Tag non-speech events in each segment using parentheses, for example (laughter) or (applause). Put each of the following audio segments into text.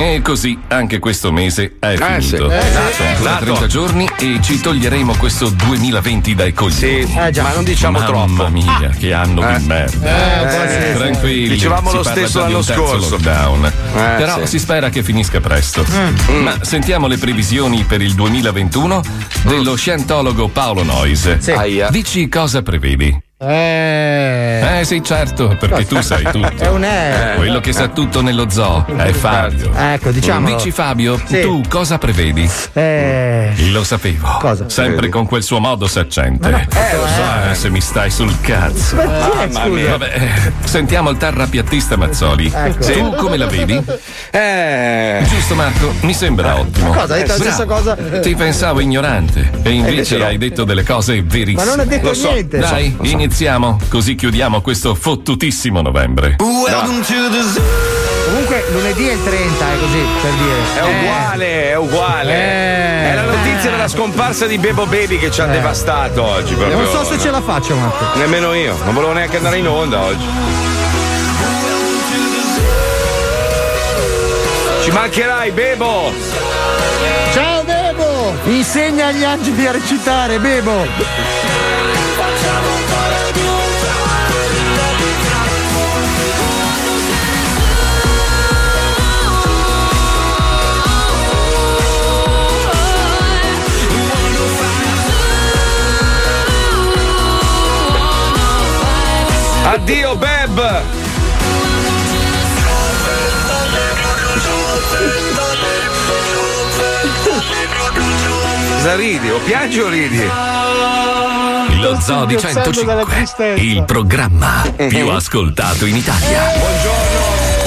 E così anche questo mese è Eh, sì. finito. Eh, sì. Sono ancora Esatto. 30 giorni e ci toglieremo questo 2020 dai coglioni. Sì, Eh, già. ma non diciamo Mamma troppo. mia, che anno Eh. di merda. Eh, sì, sì. Tranquilli. Dicevamo lo stesso l'anno scorso. lockdown. Eh, Però sì. si spera che finisca presto. Mm. Ma sentiamo le previsioni per il 2021 dello scientologo Paolo Noyes. Dici cosa prevedi? Eh. Eh sì, certo, perché tu sai tutto. (laughs) È un eh. Quello che sa tutto nello zoo è Fabio. Ecco, diciamolo. Dici Fabio, Sì. tu cosa prevedi? Eh. Lo sapevo. Cosa? Sempre con quel suo modo saccente. Eh, lo so. Eh, se mi stai sul cazzo. Mamma scusa? mia. Vabbè, eh, sentiamo il terrapiattista Mazzoli. Ecco. Tu come la vedi? Eh. Giusto Marco, mi sembra ottimo. Cosa? Hai detto la Bravo. stessa cosa? Ti pensavo ignorante e invece invece no. hai detto delle cose verissime. Ma non ha detto Lo so, niente. Dai, so, lo so. Iniziamo, così chiudiamo questo fottutissimo novembre. Comunque lunedì è il 30, è così per dire. È uguale, è uguale. Eh. è la notizia della scomparsa di Bebo Baby che ci ha devastato oggi. Proprio. Non so se ce la faccio, Marco. Nemmeno io, non volevo neanche andare in onda oggi. Ci mancherai, Bebo! Ciao Bebo! Insegna agli angeli a recitare, Bebo! Addio, Beb! Cosa ridi? O piangi o ridi? Lo Zoo di 105, il programma più ascoltato in Italia.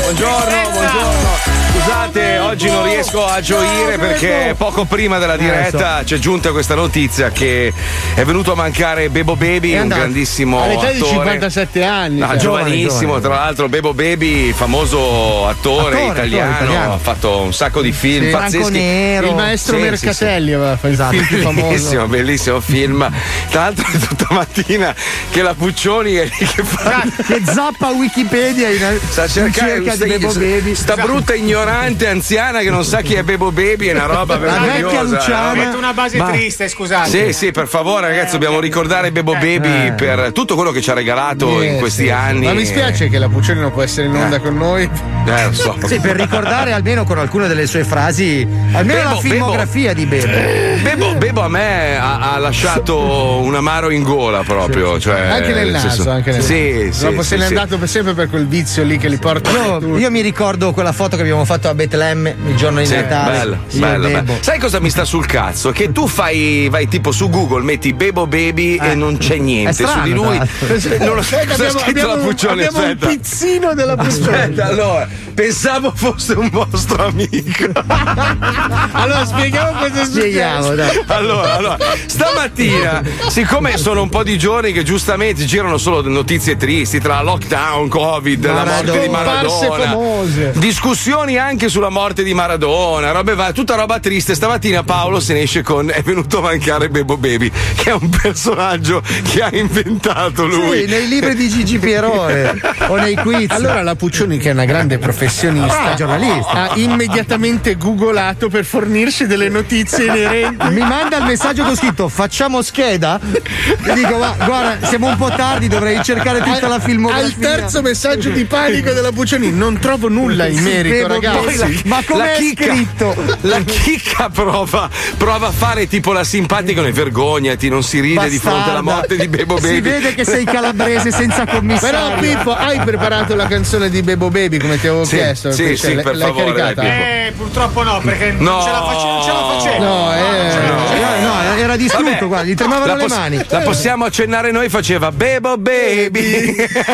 Buongiorno, buongiorno. Scusate, oggi non riesco a gioire perché poco prima della diretta ci è giunta questa notizia che è venuto a mancare Bebo Baby, un grandissimo All'età di attore. 57 anni. No, cioè. giovanissimo, tra l'altro Bebo Baby, famoso attore, Attore, italiano, attore italiano. ha fatto un sacco di film Sì. pazzeschi. Nero. Il maestro Sì, Mercatelli aveva fatto il film. (laughs) Bellissimo, bellissimo film. (laughs) Tra l'altro è tutta mattina che la Puccioni è lì che fa. Che zappa Wikipedia in, Sta in cercando cerca di Bebo Baby. sta brutta ignorante anziana che non sa chi è Bebo Baby è una roba meravigliosa Luciana. eh. Metto una base Ma- triste, scusate. Sì, sì, per favore, ragazzi, dobbiamo ricordare Bebo Baby Eh. per tutto quello che ci ha regalato Eh, in questi sì. anni. Ma mi spiace che la Puccioni non può essere in onda con noi. Eh, lo so. Sì, per ricordare almeno con alcune delle sue frasi, almeno Bebo, la filmografia di Bebo. Bebo, Bebo a me ha, ha lasciato un amaro in gola proprio. Cioè, anche nel naso, senso- anche nel Sì, sì. Dopo sì, se n'è sì. andato per sempre per quel vizio lì che li porta. Io, io mi ricordo quella foto che abbiamo fatto a Betlemme il giorno di Sì, Natale. bella, Bebo. bella. Sai cosa mi sta sul cazzo? Che tu fai, vai tipo su Google, metti Bebo Baby e non c'è niente strano, su di lui. (laughs) Non lo so cosa abbiamo, scritto la abbiamo- Puccioni. abbiamo un Aspetta. pizzino della Puccioni. Aspetta, allora, pensavo fosse un vostro amico. (laughs) Allora spieghiamo cosa Spieghiamo, dai. Allora, allora, stamattina, siccome sono un po' di giorni che giustamente girano solo notizie tristi tra lockdown, Covid, la morte di Maradona, famose. discussioni anche sulla morte di Maradona, robe va- tutta roba triste. Stamattina Paolo se ne esce con è venuto a mancare Bebo Baby, che è un personaggio che ha inventato lui. Sì, nei libri di Gigi Pierone o nei quiz. Allora la Puccioni, che è una grande professionista, Ah, giornalista. ha immediatamente googolato per fornirci delle notizie inerenti. mi manda il messaggio che ho scritto facciamo scheda e dico "Ma, guarda siamo un po' tardi dovrei cercare tutta la filmografia Al terzo messaggio di panico della Puccioni, non trovo nulla in merito, Bebo ragazzi. Baby. ma La com'è chicca, scritto la chicca prova, prova a fare tipo la simpatica, ne vergognati, non si ride di fronte alla Bastarda. morte di Bebo Baby. si vede che sei calabrese senza commissario Però Pippo, hai preparato la canzone di Bebo Baby come ti avevo Sì, chiesto? sì, Cioè, sì, l'hai- per l'hai favore, caricata? dai. Eh, purtroppo no, perché No. non ce la face- non ce la facevo. No, eh, no, no, era era distrutto, Vabbè, guarda, gli tremavano la le poss- mani. La possiamo accennare noi, faceva Bebo Baby. (laughs)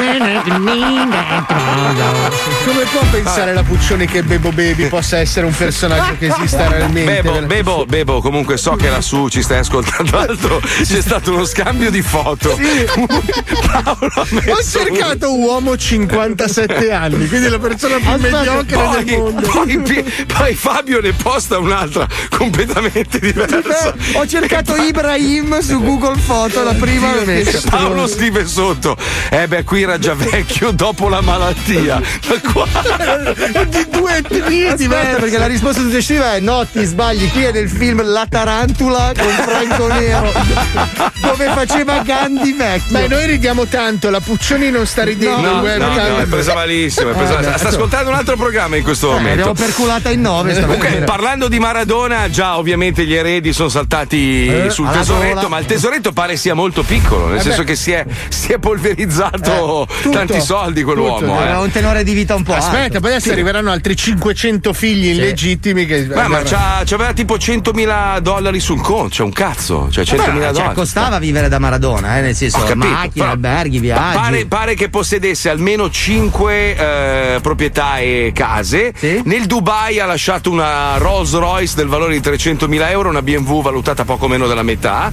Come può pensare la Puccioni che Bebo Baby possa essere un personaggio che esista realmente? Bebo, Bebo, Bebo, comunque so che lassù ci stai ascoltando. (laughs) L'altro c'è stato uno scambio di foto. (laughs) Paolo ha Ho cercato un uomo 57 anni, quindi la persona più mediocre poi, del mondo. poi, poi Fabio ne posta un'altra completamente diversa. Ho cercato Ibrahim su Google Foto, la prima l'ho messa. Paolo scrive sotto: Eh beh, qui era già vecchio dopo la malattia. (laughs) Ma qua di due etnie Aspetta, diverse. perché la risposta successiva è no, ti sbagli, qui è del film La Tarantula con Franco Nero, dove faceva Gandhi vecchio. Beh, noi ridiamo tanto, la Puccioni non sta ridendo No, No, no, è presa malissimo. È presa... Eh, Sta ascoltando un altro programma in questo Eh, momento. abbiamo perculata in nove. Stamattina. parlando di Maradona, già ovviamente gli eredi sono saltati Eh, sul tesoretto, gola. ma il tesoretto pare sia molto piccolo, nel senso che si è, si è polverizzato tutto, tanti soldi quell'uomo. tutto, eh. Aveva un tenore di vita un po' Aspetta, alto. poi adesso arriveranno altri 500 figli illegittimi che. Beh, ma c'ha, c'aveva tipo 100.000 dollari sul conto, cioè un cazzo, cioè 100.000 Beh, cioè, dollari. costava vivere da Maradona, eh, nel senso capito, macchine, però- alberghi, viaggi. Pare, pare che possedesse almeno 5 proprietà e case. Sì. Nel Dubai ha lasciato una Rolls Royce del valore di 300.000 euro, una BMW valutata poco meno della metà.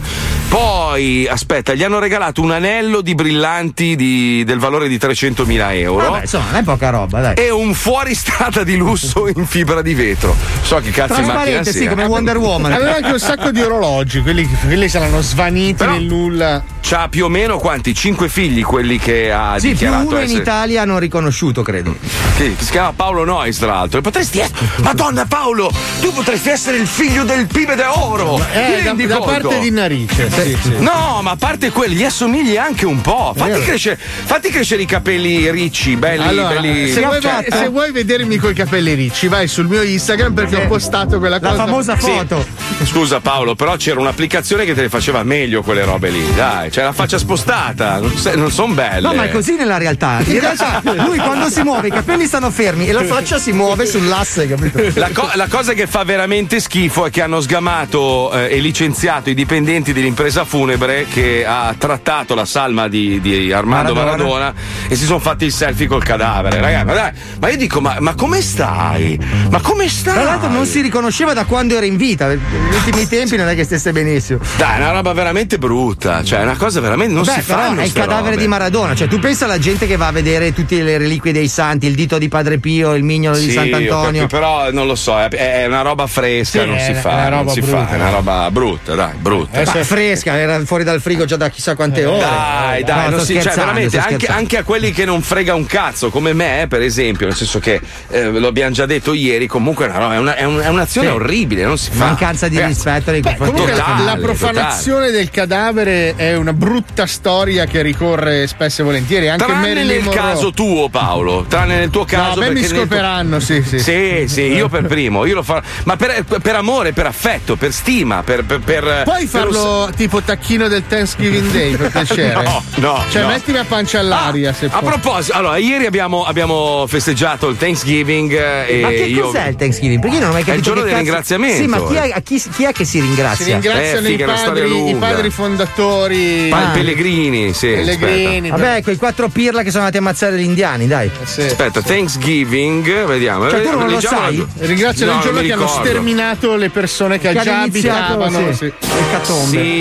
Poi, aspetta, gli hanno regalato un anello di brillanti di- del valore di 300.000 euro. Vabbè, insomma, non è poca roba, dai. E un fuoristrada di lusso in fibra di vetro. So che cazzo di macchina Trasparente, sì, sia. come Wonder Woman. Aveva anche un sacco di orologi, quelli, quelli saranno svaniti Però- nel nulla. C'ha più o meno quanti? 5 figli quelli che ha Sì, più dichiarato uno in essere. Italia non riconosciuto, credo. Che, che si chiama Paolo Nois, tra l'altro. E potresti essere. Madonna Paolo, tu potresti essere il figlio del pibe d'oro. Eh, da, rendi da conto? parte di narice. Sì, sì. No, ma a parte quelli, gli assomigli anche un po'. Fatti crescere, fatti crescere i capelli ricci, belli, Allora, belli. se, vuoi, cioè, se vuoi vedermi coi capelli ricci, vai sul mio Instagram perché ho postato quella La cosa. famosa Sì. foto. Scusa Paolo, però c'era un'applicazione che te le faceva meglio quelle robe lì. Dai, c'è la faccia spostata, non, non sono belle. No, ma è così nella realtà. (laughs) In realtà, lui quando si muove, i capelli stanno fermi e la faccia si muove sull'asse, capito? La, co- la cosa che fa veramente schifo è che hanno sgamato eh, e licenziato i dipendenti dell'impresa funebre che ha trattato la salma di, di Armando Maradona. Maradona. e si sono fatti il selfie col cadavere. Ragazzi, ma, dai, ma io dico, ma, ma come stai? Ma come stai? Tra l'altro non si riconosceva da quando era in vita. Negli ultimi tempi non è che stesse benissimo. Dai, è una roba veramente brutta. Cioè, è una cosa veramente. Non Beh, si fanno è il cadavere robe. di Maradona. Cioè, tu pensa alla gente che va a vedere tutte le reliquie dei santi, il dito di Padre Pio, il mignolo di Sì, ho Sant'Antonio. capito, però non lo so, è, è una roba fresca, Sì, non si fa. è una non roba si brutta. fa, è una roba brutta, dai, brutta. Ma fresca, era fuori dal frigo già da chissà quante ore. Dai, dai, No, non si, cioè, veramente, anche, anche a quelli che non frega un cazzo, come me, per esempio, nel senso che eh, lo abbiamo già detto ieri, comunque è, una roba- è, una- è un- è un'azione Sì. orribile, non si fa. Mancanza di Ragazzi, rispetto nei confronti Comunque la- Totale, la profanazione del cadavere è una brutta storia che ricorre spesso e volentieri. Anche Tranne Marilyn nel Monroe. caso tuo, Paolo. Tranne nel tuo No, caso. a me mi nel tuo- scoperanno, sì, sì. Sì, sì, (laughs) io per primo, io lo farò. Ma per, per amore, per affetto, per stima, per. per, per Puoi per farlo tipo tacchino del Thanksgiving Day per (laughs) piacere? No, no, Cioè, no. mettimi a pancia all'aria se A puoi. proposito, allora, ieri abbiamo, abbiamo festeggiato il Thanksgiving eh, e Ma che io. cos'è il Thanksgiving? Perché io non ho mai È il capito. giorno del cazzo- ringraziamento. Sì, ma chi è, a chi, chi è che si Si ringrazia? ringraziano Eh, i, padri, i padri fondatori. Pa- Ah. Pellegrini, sì. Pellegrini. Vabbè, quei quattro pirla che sono andati a ammazzare gli indiani, dai. Sì. Aspetta, aspetta, Thanksgiving, vediamo. Cioè, tu non lo Leggiamo sai? la- Ringraziano No, il giorno che hanno sterminato le persone che, Che già abitavano. sì, sì.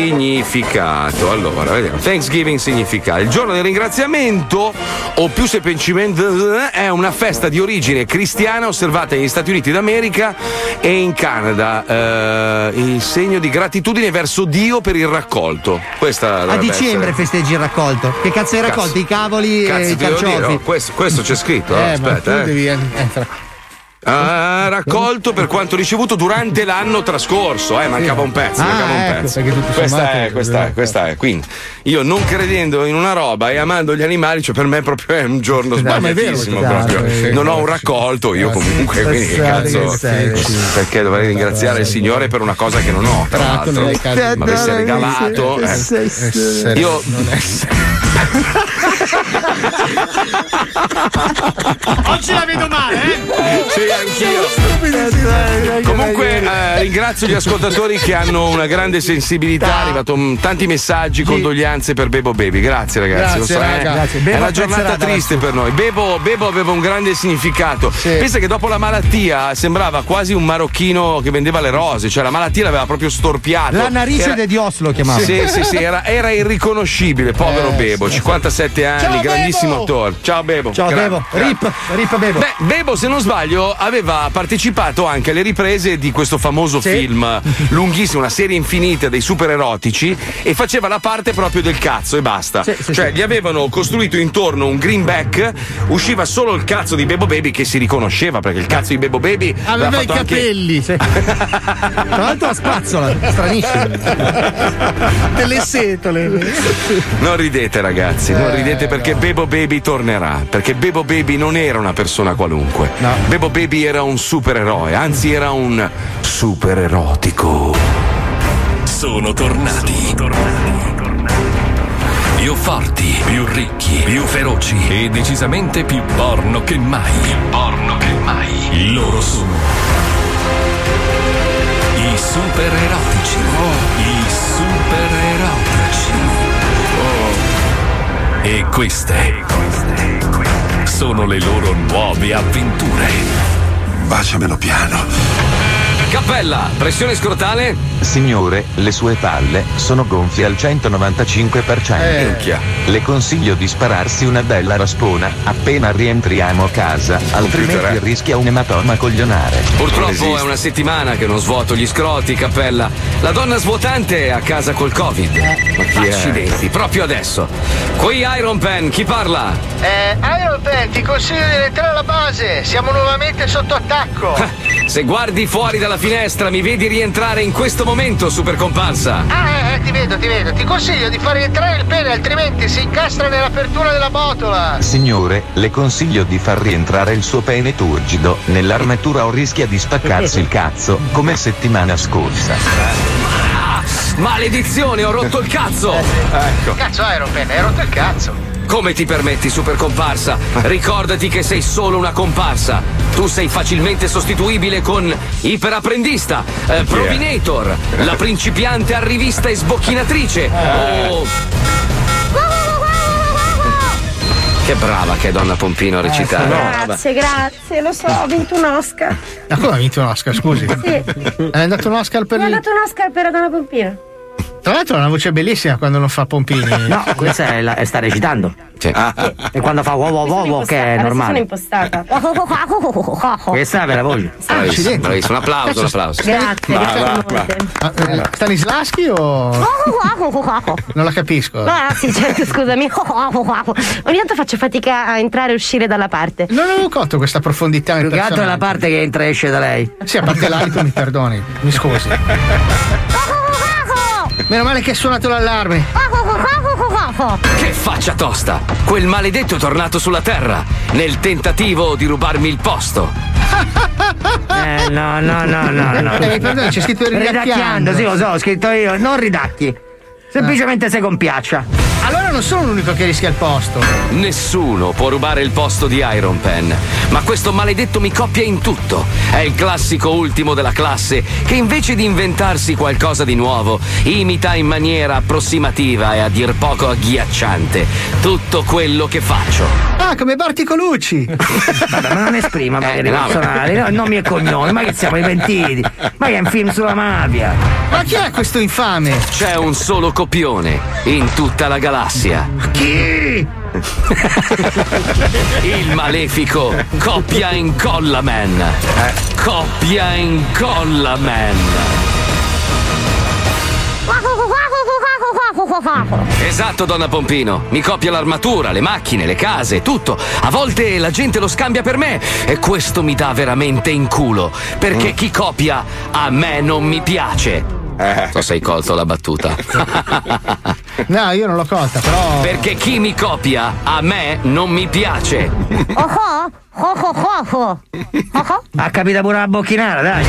Significato, allora vediamo. Thanksgiving significato. Il giorno del ringraziamento, o più semplicemente è una festa di origine cristiana osservata negli Stati Uniti d'America e in Canada. Eh, il segno di gratitudine verso Dio per il raccolto. Questa A dicembre essere. festeggi il raccolto. Che cazzo hai Cazzo. raccolto? I cavoli Cazzo, e i dire, carciofi. oh, questo, questo c'è scritto. Eh, tu aspetta, eh. devi. eh, Ah, raccolto per quanto ricevuto durante l'anno trascorso. Eh, mancava un pezzo, Ah, mancava un ecco, pezzo. Questa è, questa è, questa è. Quindi, io non credendo in una roba e amando gli animali, cioè per me proprio è un giorno vero, sbagliatissimo. proprio. Non ho un raccolto io comunque, quindi cazzo. Perché dovrei ringraziare il Signore per una cosa che non ho, tra l'altro. Mi avesse regalato. eh. Io-. (laughs) Oggi la vedo male, eh? Sì, anch'io. Comunque eh, ringrazio gli ascoltatori che hanno una grande sensibilità. È arrivato mm, tanti messaggi, condoglianze per Bebo Baby. Grazie ragazzi. Grazie, Lo so, eh, raga. Grazie. È una giornata triste per noi. Bebo, Bebo aveva un grande significato. Sì. Pensa che dopo la malattia sembrava quasi un marocchino che vendeva le rose, cioè la malattia l'aveva proprio storpiato. La narice Era- di Dios lo chiamava. Sì, sì, sì, era, era irriconoscibile, povero Eh, Bebo, sì. 57 anni, Ciao, grandissimo Bebo! Attore. Ciao Bebo. Ciao Gra- Bebo. gra- Rip, rip Bebo. Beh, Bebo, se non sbaglio, aveva partecipato anche alle riprese di questo famoso Sì. film (laughs) lunghissimo, una serie infinita dei super erotici, e faceva la parte proprio del cazzo e basta. Sì, sì, cioè, sì. gli avevano costruito intorno un greenback, usciva solo il cazzo di Bebo Baby che si riconosceva, perché il cazzo di Bebo Baby Aveva i fatto anche- capelli. (laughs) Tra l'altro la spazzola, stranissimo. (laughs) Delle setole. Non ridete ragazzi, non ridete perché Bebo Baby tornerà, perché Bebo Baby non era una persona qualunque. Bebo Baby era un supereroe, anzi era un super erotico. Sono tornati. Più forti, più ricchi, più feroci e decisamente più porno che mai. Più porno che mai. Loro sono i super erotici. I super erotici. E queste sono le loro nuove avventure. Baciamelo piano. Cappella, pressione scrotale? Signore, le sue palle sono gonfie al 195%. Eh. Minchia. Le consiglio di spararsi una bella raspona appena rientriamo a casa, altrimenti Computer, eh. rischia un ematoma coglionare. Purtroppo è una settimana che non svuoto gli scroti, Cappella. La donna svuotante è a casa col Covid. Ma chi Accidenti, proprio adesso. Qui Iron Pen, chi parla? Eh, Iron Man, ti consiglio di rientrare alla base. Siamo nuovamente sotto attacco. (laughs) Se guardi fuori dalla finestra mi vedi rientrare in questo momento, super comparsa. Ah, eh, eh, ti vedo, ti vedo. Ti consiglio di far rientrare il pene, altrimenti si incastra nell'apertura della botola. Signore, le consiglio di far rientrare il suo pene turgido nell'armatura o rischia di spaccarsi il cazzo, come settimana scorsa. Maledizione, ho rotto il cazzo! Ecco. Cazzo, Iron Man, hai rotto il cazzo. Come ti permetti, super comparsa? Ricordati che sei solo una comparsa. Tu sei facilmente sostituibile con Iperapprendista, eh, Provinator, la principiante arrivista e sbocchinatrice. O. Che brava che è Donna Pompino a recitare. Grazie, grazie, lo so, ho vinto un Oscar. Ma come ha vinto un Oscar, scusi? Sì, È andato un Oscar per mi ha il... dato un Oscar per Adana Pompino. Tra l'altro ha una voce bellissima quando non fa pompini. (laughs) No, questa è la- sta recitando. E quando fa wow wow wow, wow che è Adesso sono normale. impostata. (laughs) Questa è per la voce. Bravissimo, bravissimo. Un applauso, un applauso. Grazie, Va, grazie va, molte. Ah, eh, Stanislaschi o. (laughs) Non la capisco. Ah, sì, certo, scusami. Ogni tanto faccio fatica a entrare e uscire dalla parte. Non avevo colto questa profondità Più che altro è la parte che entra e esce da lei. Sì, a parte l'alito, mi perdoni. Mi scusi. Meno male che ha suonato l'allarme. Che faccia tosta! Quel maledetto è tornato sulla terra nel tentativo di rubarmi il posto. Eh, no, no, no, no, no. Eh, mi perdoni, c'è scritto ridacchiando. Ridacchiando, sì, lo so, ho scritto io. Non ridacchi. Semplicemente se compiaccia. Allora non sono l'unico che rischia il posto. Nessuno può rubare il posto di Iron Pen, ma questo maledetto mi coppia in tutto. È il classico ultimo della classe che invece di inventarsi qualcosa di nuovo, imita in maniera approssimativa e a dir poco agghiacciante tutto quello che faccio. Ah, come Barti Colucci. (laughs) Vabbè, ma non esprima magari Eh, no. personali, no, nomi e cognomi, ma che siamo i pentiti? Ma che è un film sulla mafia? Ma chi è questo infame? C'è un solo copione in tutta la galassia. Chi? Il malefico Coppia Incolla Man. Coppia Incolla Man. Esatto, donna Pompino. Mi copia l'armatura, le macchine, le case, tutto. A volte la gente lo scambia per me e questo mi dà veramente in culo. Perché chi copia a me non mi piace. Tu sei colto la battuta. No, io non l'ho colta, però. Perché chi mi copia a me non mi piace. Ha capito pure la bocchinara, dai.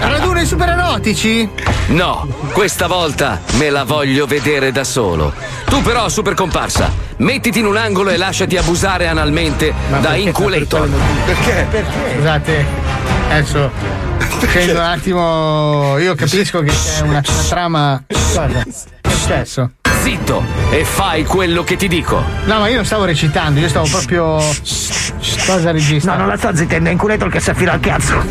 Raduno i supererotici? No, questa volta me la voglio vedere da solo. Tu però, super comparsa, mettiti in un angolo e lasciati abusare analmente da Inculator. Perché? Scusate, adesso scendo un attimo. Io capisco che c'è una, una trama. Cosa? (laughs) Che è successo? Zitto e fai quello che ti dico. No, ma io non stavo recitando, io stavo proprio. Cosa regista? No, non la sto zittendo, è Inculetor che si affila al cazzo. (laughs)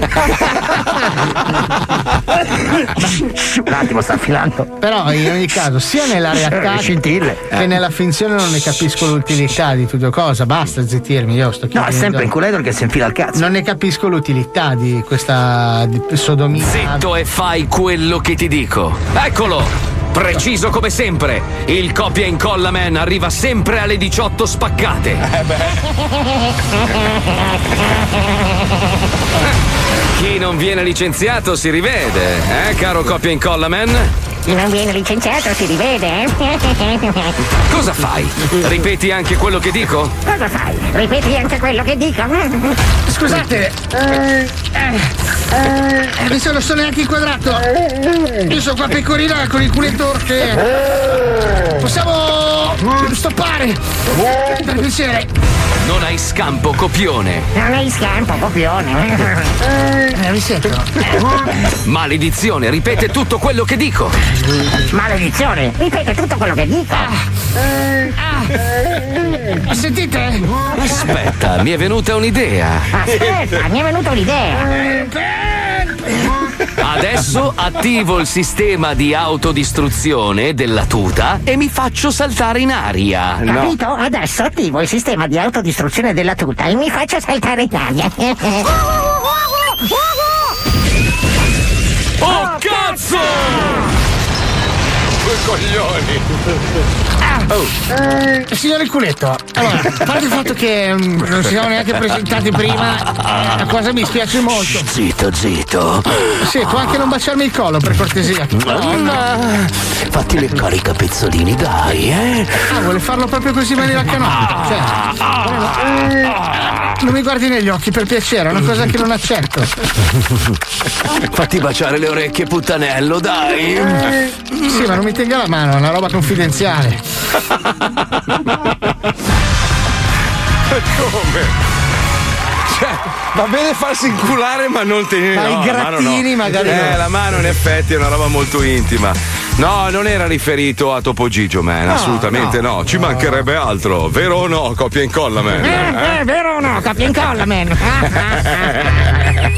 Un attimo, sta affilando. Però in ogni caso, sia nella (laughs) realtà Scintille. che nella finzione non ne capisco l'utilità di tutto cosa. Basta zittirmi, io sto No, chiedendo. è sempre Inculetor che si infila al cazzo. Non ne capisco l'utilità di questa di sodomia. Zitto e fai quello che ti dico. Eccolo! Preciso come sempre, il copia e incolla man arriva sempre alle 18 spaccate. Chi non viene licenziato si rivede, eh, caro copia e incolla man? Chi non viene licenziato si rivede, eh? Cosa fai? Ripeti anche quello che dico? Cosa fai? Ripeti anche quello che dico. Scusate, eh, eh, eh, mi sono, sono neanche inquadrato. Io sono qua pecorina con il culetto che. Possiamo stoppare. Per piacere. Non hai scampo, copione. Non hai scampo, copione. Eh, mi sento. Maledizione, ripete tutto quello che dico. Maledizione, ripete tutto quello che dico. Sentite? Aspetta, mi è venuta un'idea. Aspetta, mi è venuta un'idea. Adesso attivo il sistema di autodistruzione della tuta e mi faccio saltare in aria. Capito? Adesso attivo il sistema di autodistruzione della tuta e mi faccio saltare in aria. Oh cazzo! Due coglioni. Eh, signore Culetto, allora, a parte il fatto che mm, non ci siamo neanche presentati prima, è una cosa mi spiace molto. Zitto, zitto. Sì, può anche non baciarmi il collo, per cortesia. Mamma, fatti leccare i capezzolini, dai, eh. Ah, vuole farlo proprio così in maniera canonica. Cioè, eh, non mi guardi negli occhi per piacere, è una cosa che non accetto. Fatti baciare le orecchie, puttanello, dai. Sì, ma non mi tenga la mano, è una roba confidenziale. (laughs) Come? Cioè, va bene farsi inculare, ma non tenere Ma i no, la mano grattini no. magari Eh, no. la mano in effetti è una roba molto intima. No, non era riferito a Topo Gigio, man. assolutamente no, Ci mancherebbe altro. Vero o no? Copia e incolla, man. Eh, eh, vero o no? Copia e incolla, man. (laughs)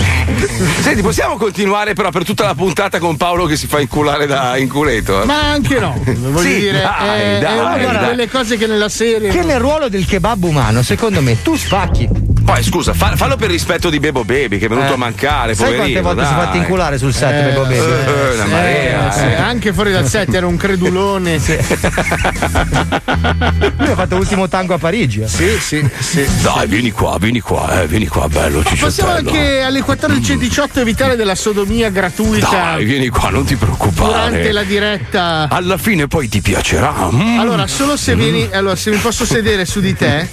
Senti, possiamo continuare però per tutta la puntata con Paolo che si fa inculare da inculeto? Ma anche no, (laughs) voglio Sì, dire, dai, è, dai, è una quelle cose che nella serie. Che nel ruolo del kebab umano, secondo me, tu spacchi. Poi scusa, fa- fallo per rispetto di Bebo Baby che è venuto Eh. a mancare, Sai poverino. quante volte si è dai. fatto inculare sul set, Eh, Bebo Baby? Eh, una marea. sì, eh. anche fuori dal set era un credulone. (laughs) Lui ha fatto l'ultimo tango a Parigi. eh. Sì, sì, sì. Dai, vieni qua, vieni qua, eh, vieni qua, bello Possiamo cicciottello. anche alle 14.18 evitare della sodomia gratuita Dai, vieni qua, non ti preoccupare. durante la diretta. Alla fine poi ti piacerà. Mm. Allora, solo se vieni. Allora, se mi posso sedere su di te,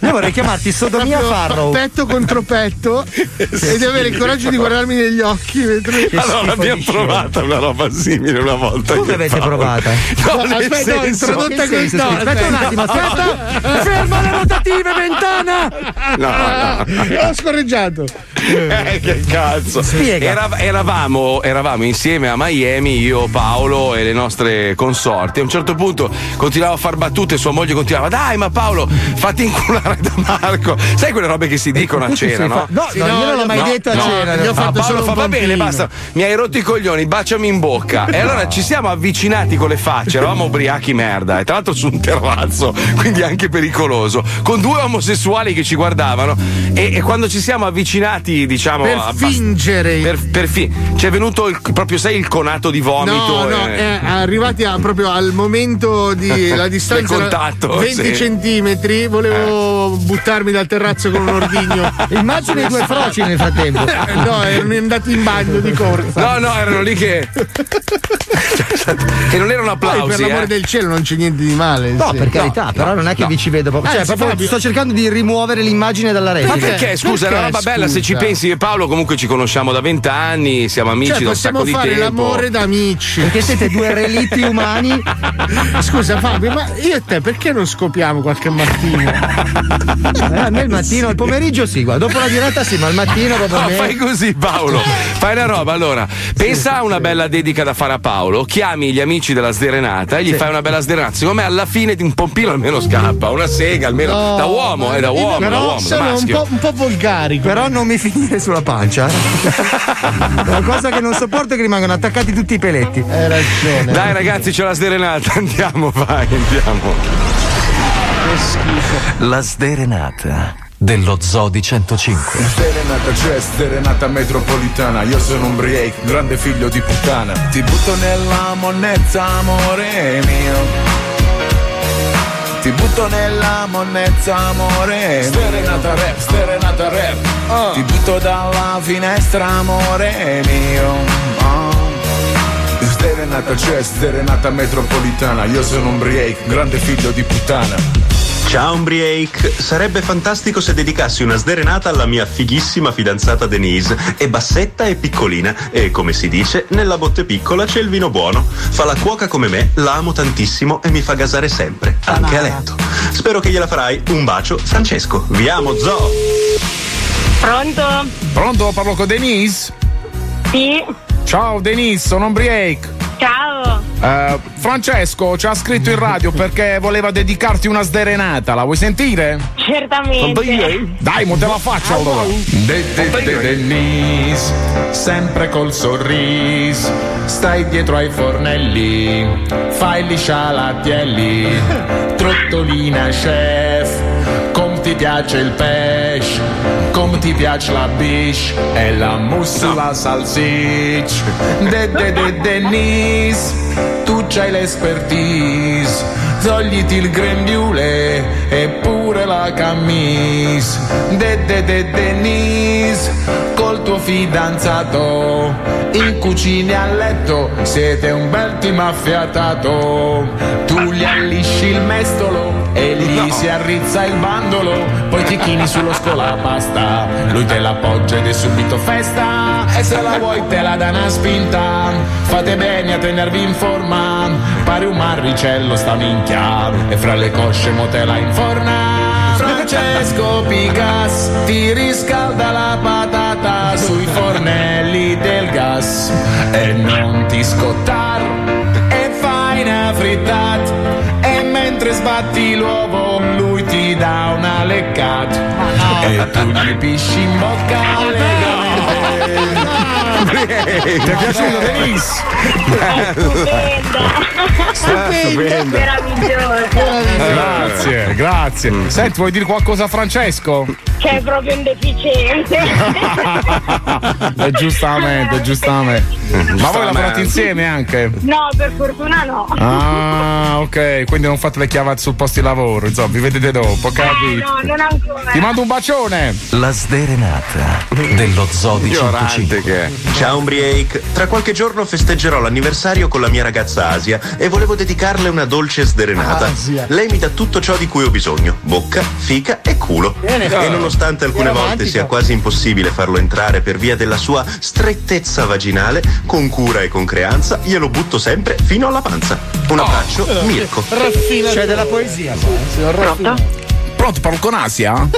Io vorrei chiamarti Sodomia proprio Farrow. petto contro petto, (laughs) e di avere il coraggio di guardarmi negli occhi mentre. Allora, abbiamo provato una roba simile una volta. Come avete Paolo. provata? No, nel Aspetta, ho introdotta questa. scusa? Aspetta un attimo, aspetta! Ferma le rotative, ventana! No, no. Ho scorreggiato. Eh, che cazzo. Spiega. Era- eravamo, eravamo insieme a Miami, io, Paolo e le nostre consorti. A un certo punto continuavo a far battute, sua moglie continuava: Dai, ma Paolo, fatti inculare da Marco. Sai quelle robe che si dicono a (laughs) cena, no? fa- No, Sì, no, no, io non l'ho mai No, detto a no, cena. gli ho No, fatto Paolo solo un fa va bene, pompino." basta. Mi hai rotto i coglioni, baciami in bocca. E allora ci siamo avvicinati con le facce, eravamo ubriachi merda, e tra l'altro su un terrazzo, quindi anche pericoloso, con due omosessuali che ci guardavano. E, e quando ci siamo avvicinati, diciamo. Per abbast- fingere. Per, per fi- ci è venuto il- proprio, sai, il conato di vomito. No, no, eh. eh, arrivati a- proprio al momento di la (laughs) distanza Del contatto, 20 sì. centimetri, volevo buttarmi buttarmi dal terrazzo con un ordigno. (laughs) Immagino i due froci nel frattempo. Eh, (laughs) no, erano andati in bagno di corsa. No, no, erano lì che. (laughs) che non erano Poi, applausi. per l'amore eh. del cielo non c'è niente di male. No, sì. per carità, però non è che no. vi ci vedo proprio. Cioè, Anzi, proprio Fabio- sto cercando di rimuovere l'immagine dalla rete. Ma perché? Scusa, è una roba Perché, bella se ci scusa? pensi. Io e Paolo comunque ci conosciamo da vent'anni, siamo amici Cioè, da un sacco possiamo di fare tempo. l'amore da amici. Perché siete due relitti umani. Scusa Fabio, ma io e te perché non scopiamo qualche mattina? A me il mattino, il pomeriggio sì, guarda, dopo la diretta sì, ma il mattino proprio No, me. fai così Paolo, fai una roba, allora, pensa a una bella dedica da fare a Paolo, chiami gli amici della sderenata e gli fai una bella sderenata, secondo me alla fine di un pompino almeno scappa, una sega almeno, No, da uomo, eh, da uomo, da Però uomo, da sono un maschio. po', un po' volgari. Però non mi finire sulla pancia. eh. (laughs) La cosa che non sopporto è che rimangono attaccati tutti i peletti. Hai ragione. Dai ragazzi, c'è la sderenata, (laughs) andiamo, vai, andiamo. La sderenata dello Zodi 105. Serenata c'è, serenata metropolitana. Io sono un break, grande figlio di puttana. Ti butto nella monnezza, amore mio. Ti butto nella monnezza, amore Serenata rap, serenata rap. Ti butto dalla finestra, amore mio. Oh. Serenata c'è, serenata metropolitana. Io sono un break, grande figlio di puttana Ciao Umbriake, sarebbe fantastico se dedicassi una sderenata alla mia fighissima fidanzata Denise. È bassetta e piccolina e, come si dice, nella botte piccola c'è il vino buono. Fa la cuoca come me, la amo tantissimo e mi fa gasare sempre, anche a letto. Spero che gliela farai. Un bacio, Francesco. Vi amo, Zo! Pronto? Pronto? Parlo con Denise? Sì. Ciao Denise, sono Umbriake Ciao. Eh, Francesco ci ha scritto in radio perché voleva dedicarti una sderenata, la vuoi sentire? Certamente. Dai, mo te la faccio allora. De, de, de, Denise, sempre col sorriso, stai dietro ai fornelli, fai gli scialatielli, (laughs) trottolina chef, come ti piace il pesce, come ti piace la bish e la mousse la salsiccia. De, de, de, Denise, tu c'hai l'espertise, togliti il grembiule e pure la cammis. De, de, de, Denise, col tuo fidanzato, in cucina a letto, siete un bel team affiatato. Tu gli allisci il mestolo e lì si arrizza il bandolo, poi ti chini sullo scolapasta, lui te la appoggia ed è subito festa, e se la (laughs) vuoi te la dà una spinta, fate bene a tenervi in forma, pare un marricello sta minchia, e fra le cosce mo te la inforna. Francesco Pigas ti riscalda la patata sui fornelli del gas. E non ti scottar e fai una frittata e mentre sbatti l'uovo lui ti dà una leccata e tu gli pisci in bocca le Ti è piaciuto Denise? Stupenda. Grazie, grazie. Senti, vuoi dire qualcosa a Francesco? Che è proprio un deficiente. (laughs) Eh, giustamente, giustamente. Ma voi lavorate insieme anche? No, per fortuna no. Ah, ok, quindi non fate le chiavate sul posto di lavoro, insomma, vi vedete dopo, Eh, capito? no, non ancora. Ti mando un bacione! La sderenata dello Zodi 105. Ciao Umbriake, tra qualche giorno festeggerò l'anniversario con la mia ragazza Asia e volevo dedicarle una dolce sderenata. Asia. Lei mi dà tutto ciò di cui ho bisogno: bocca, fica e culo. Bene. E nonostante alcune volte sia quasi impossibile farlo entrare per via della sua strettezza vaginale, con cura e con creanza glielo butto sempre fino alla panza. Un abbraccio, Mirko. C'è della poesia qua. eh. Pronto, parlo con Asia?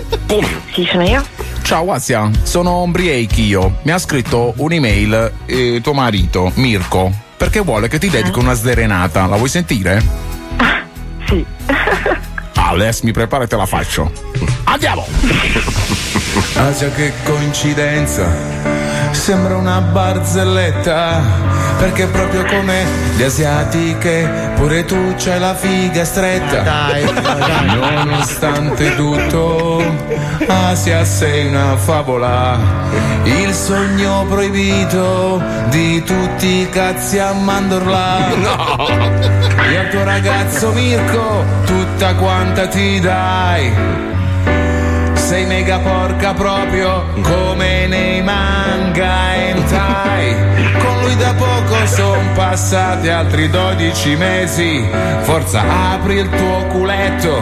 Sì, sono io. Ciao Asia, sono Umbriake io. Mi ha scritto un'email eh, tuo marito, Mirko, perché vuole che ti dedico una sderenata. La vuoi sentire? (laughs) Sì. (laughs) Alex, mi prepara e te la faccio. Andiamo! Asia che coincidenza Sembra una barzelletta Perché proprio come le asiatiche Pure tu c'hai la figa stretta. (laughs) Dai, dai. Nonostante tutto Asia sei una favola. Il sogno proibito Di tutti i cazzi a mandorla. (laughs) E al tuo ragazzo Mirko Tutta quanta ti dai sei mega porca proprio come nei manga hentai. Con lui da poco son passati altri 12 mesi. Forza, apri il tuo culetto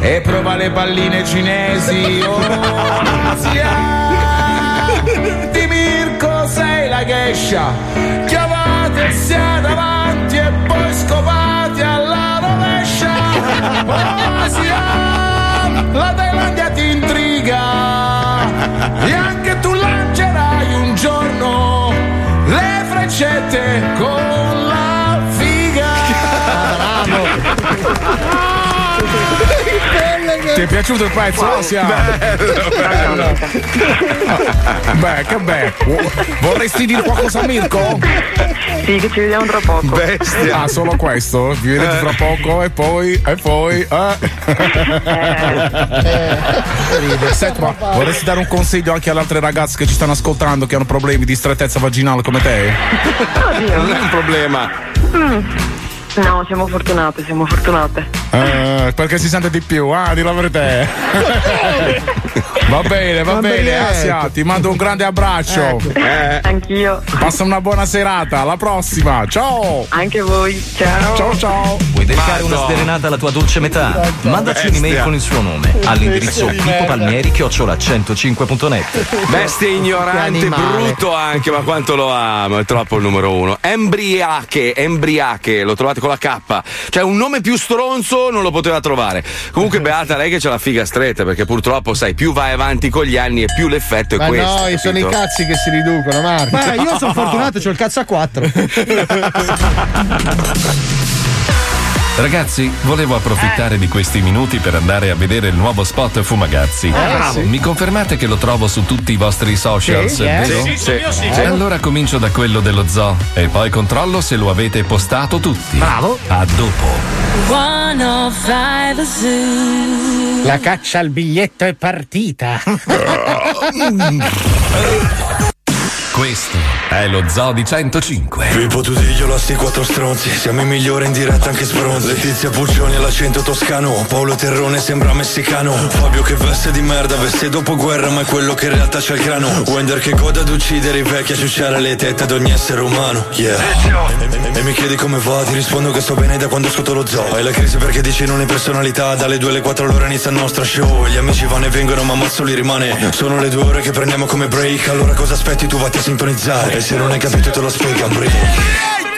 e prova le palline cinesi. Oh, zia, di Mirko sei la gescia. Chiamate sia davanti e poi scopate alla rovescia. Oh, zia, la Thailandia intriga e anche tu lancerai un giorno le freccette con la figa. Ti è piaciuto il pezzo, Osia? Bello, Beh, che beh. Vorresti dire qualcosa a Mirko? Sì, che ci vediamo tra poco. Bestia. Ah, solo questo? Vi vedete tra poco e poi, e poi, eh. Senti, ma vorresti dare un consiglio anche alle altre ragazze che ci stanno ascoltando che hanno problemi di strettezza vaginale come te? Non è un problema. Mm. No, siamo fortunate, siamo fortunate. Eh, perché si sente di più, ah, di la (laughs) verità. Va bene, va, Va bene, bene. Asia, ti mando un grande abbraccio. Eh. Anch'io. Passa una buona serata, alla prossima, ciao! Anche voi, ciao. Ciao ciao! Vuoi dedicare una sdrenata alla tua dolce metà? Mandaci un'email con il suo nome all'indirizzo pippopalmieri 105.net. Bestia ignorante, brutto anche, ma quanto lo amo, è troppo il numero uno. Embriache, embriache, lo trovate con la K. Cioè un nome più stronzo non lo poteva trovare. Comunque beata lei che c'ha la figa stretta, perché purtroppo sai, più vai avanti con gli anni e più l'effetto è Ma questo. no, sono i capito? cazzi che si riducono, Marco. Ma io sono fortunato, c'ho il cazzo a quattro. (laughs) Ragazzi, volevo approfittare di questi minuti per andare a vedere il nuovo spot Fumagazzi. Eh, sì. Mi confermate che lo trovo su tutti i vostri social, Sì, eh. vero? Sì, sì, sì. E Allora comincio da quello dello zoo e poi controllo se lo avete postato tutti. Bravo. A dopo. 105 Zoo. La caccia al biglietto è partita. (laughs) (laughs) Questo è lo Zoo di 105. Pippo tu diglielo a sti quattro stronzi. Siamo i migliori in diretta anche sbronzi. Letizia Puccioni all'accento toscano. Paolo Terrone sembra messicano. Fabio che veste di merda Veste dopo guerra ma è quello che in realtà c'ha il grano. Wender che goda ad uccidere i vecchi A ciucciare le tette ad ogni essere umano. Yeah. E, e- e mi chiedi come va Ti rispondo che sto bene da quando ascolto lo zoo. Hai la crisi perché dici non hai personalità. Dalle due alle quattro allora inizia il nostro show. Gli amici vanno e vengono ma mazzo li rimane. Sono le due ore che prendiamo come break. Allora cosa aspetti? Tu vatti a sintonizzare. E se non hai capito te lo spiega break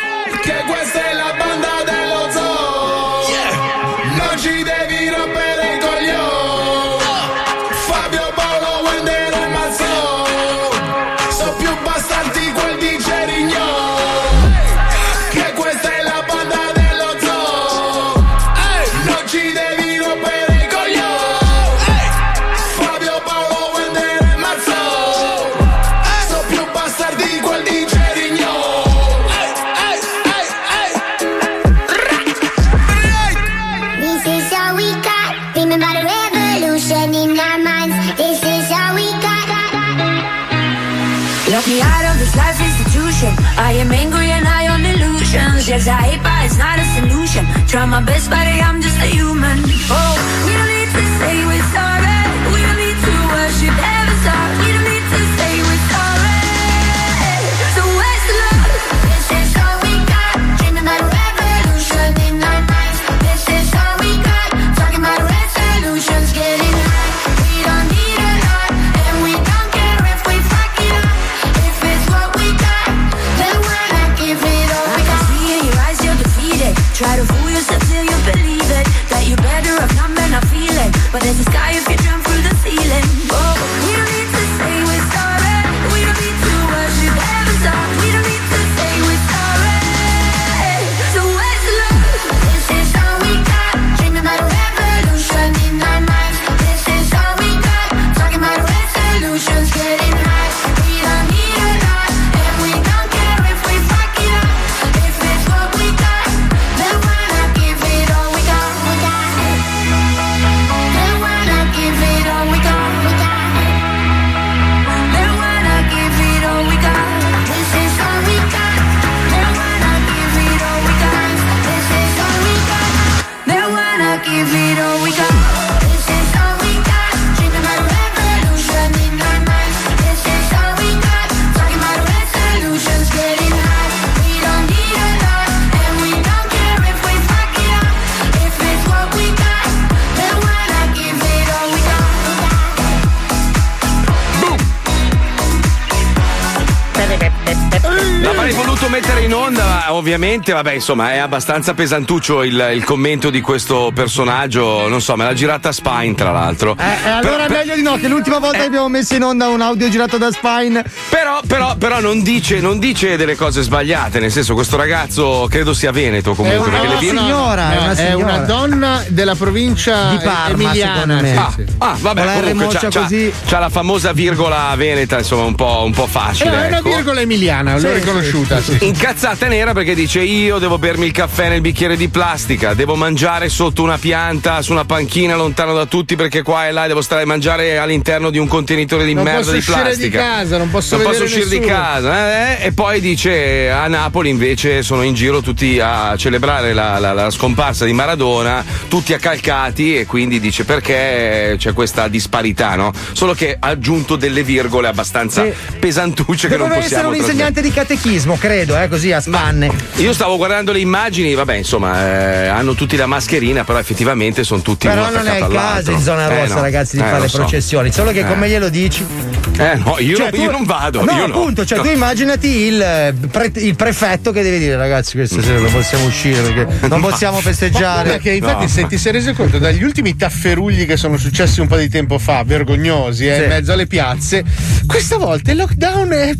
I am angry and I on illusions. Yes, I hate, but it's not a solution. Try my best, but I'm just a human. Oh, ma ovviamente, vabbè, insomma, è abbastanza pesantuccio il, il commento di questo personaggio. Non so, me l'ha girata Spine, tra l'altro. Eh, eh, allora è meglio di no, che l'ultima volta che abbiamo messo in onda un audio girato da Spine. Però, però, però non, dice, non dice delle cose sbagliate, nel senso, questo ragazzo credo sia veneto comunque. perché le vie- signora, è una è una signora. donna della provincia Di Parma, emiliana. sì, Ah, sì. ah, vabbè, Con la comunque c'ha, così. c'ha la famosa virgola veneta, insomma, un po', un po' Eh, facile. no, è una ecco. virgola emiliana, l'ho Sì, riconosciuta. sì. Incazzata nera perché dice io devo bermi il caffè nel bicchiere di plastica, devo mangiare sotto una pianta, su una panchina lontano da tutti perché qua e là devo stare a mangiare all'interno di un contenitore di Non merda posso di uscire di plastica. casa, non posso Non vedere uscire di nessuno. casa. eh, E poi dice a Napoli invece sono in giro tutti a celebrare la, la- la scomparsa di Maradona, tutti accalcati e quindi dice perché c'è questa disparità, no? Solo che ha aggiunto delle virgole abbastanza Sì. pesantucce che non Doveva essere possiamo un insegnante di catechismo, credo, eh, così a spanne. Io stavo guardando le immagini, vabbè, insomma, eh, hanno tutti la mascherina, però effettivamente sono tutti Però uno non è il caso in zona Eh, rossa, no. ragazzi, di Eh, fare so. processioni. Solo che Eh. come glielo dici? Eh, no, io, Cioè, io non vado. No, io no. appunto, cioè No. tu immaginati il, eh, pre- il prefetto che deve dire, ragazzi, questa sera non possiamo uscire perché non (laughs) possiamo festeggiare. Perché infatti se ti sei reso conto dagli ultimi tafferugli che sono successi un po' di tempo fa, vergognosi, eh, Sì. in mezzo alle piazze, questa volta il lockdown è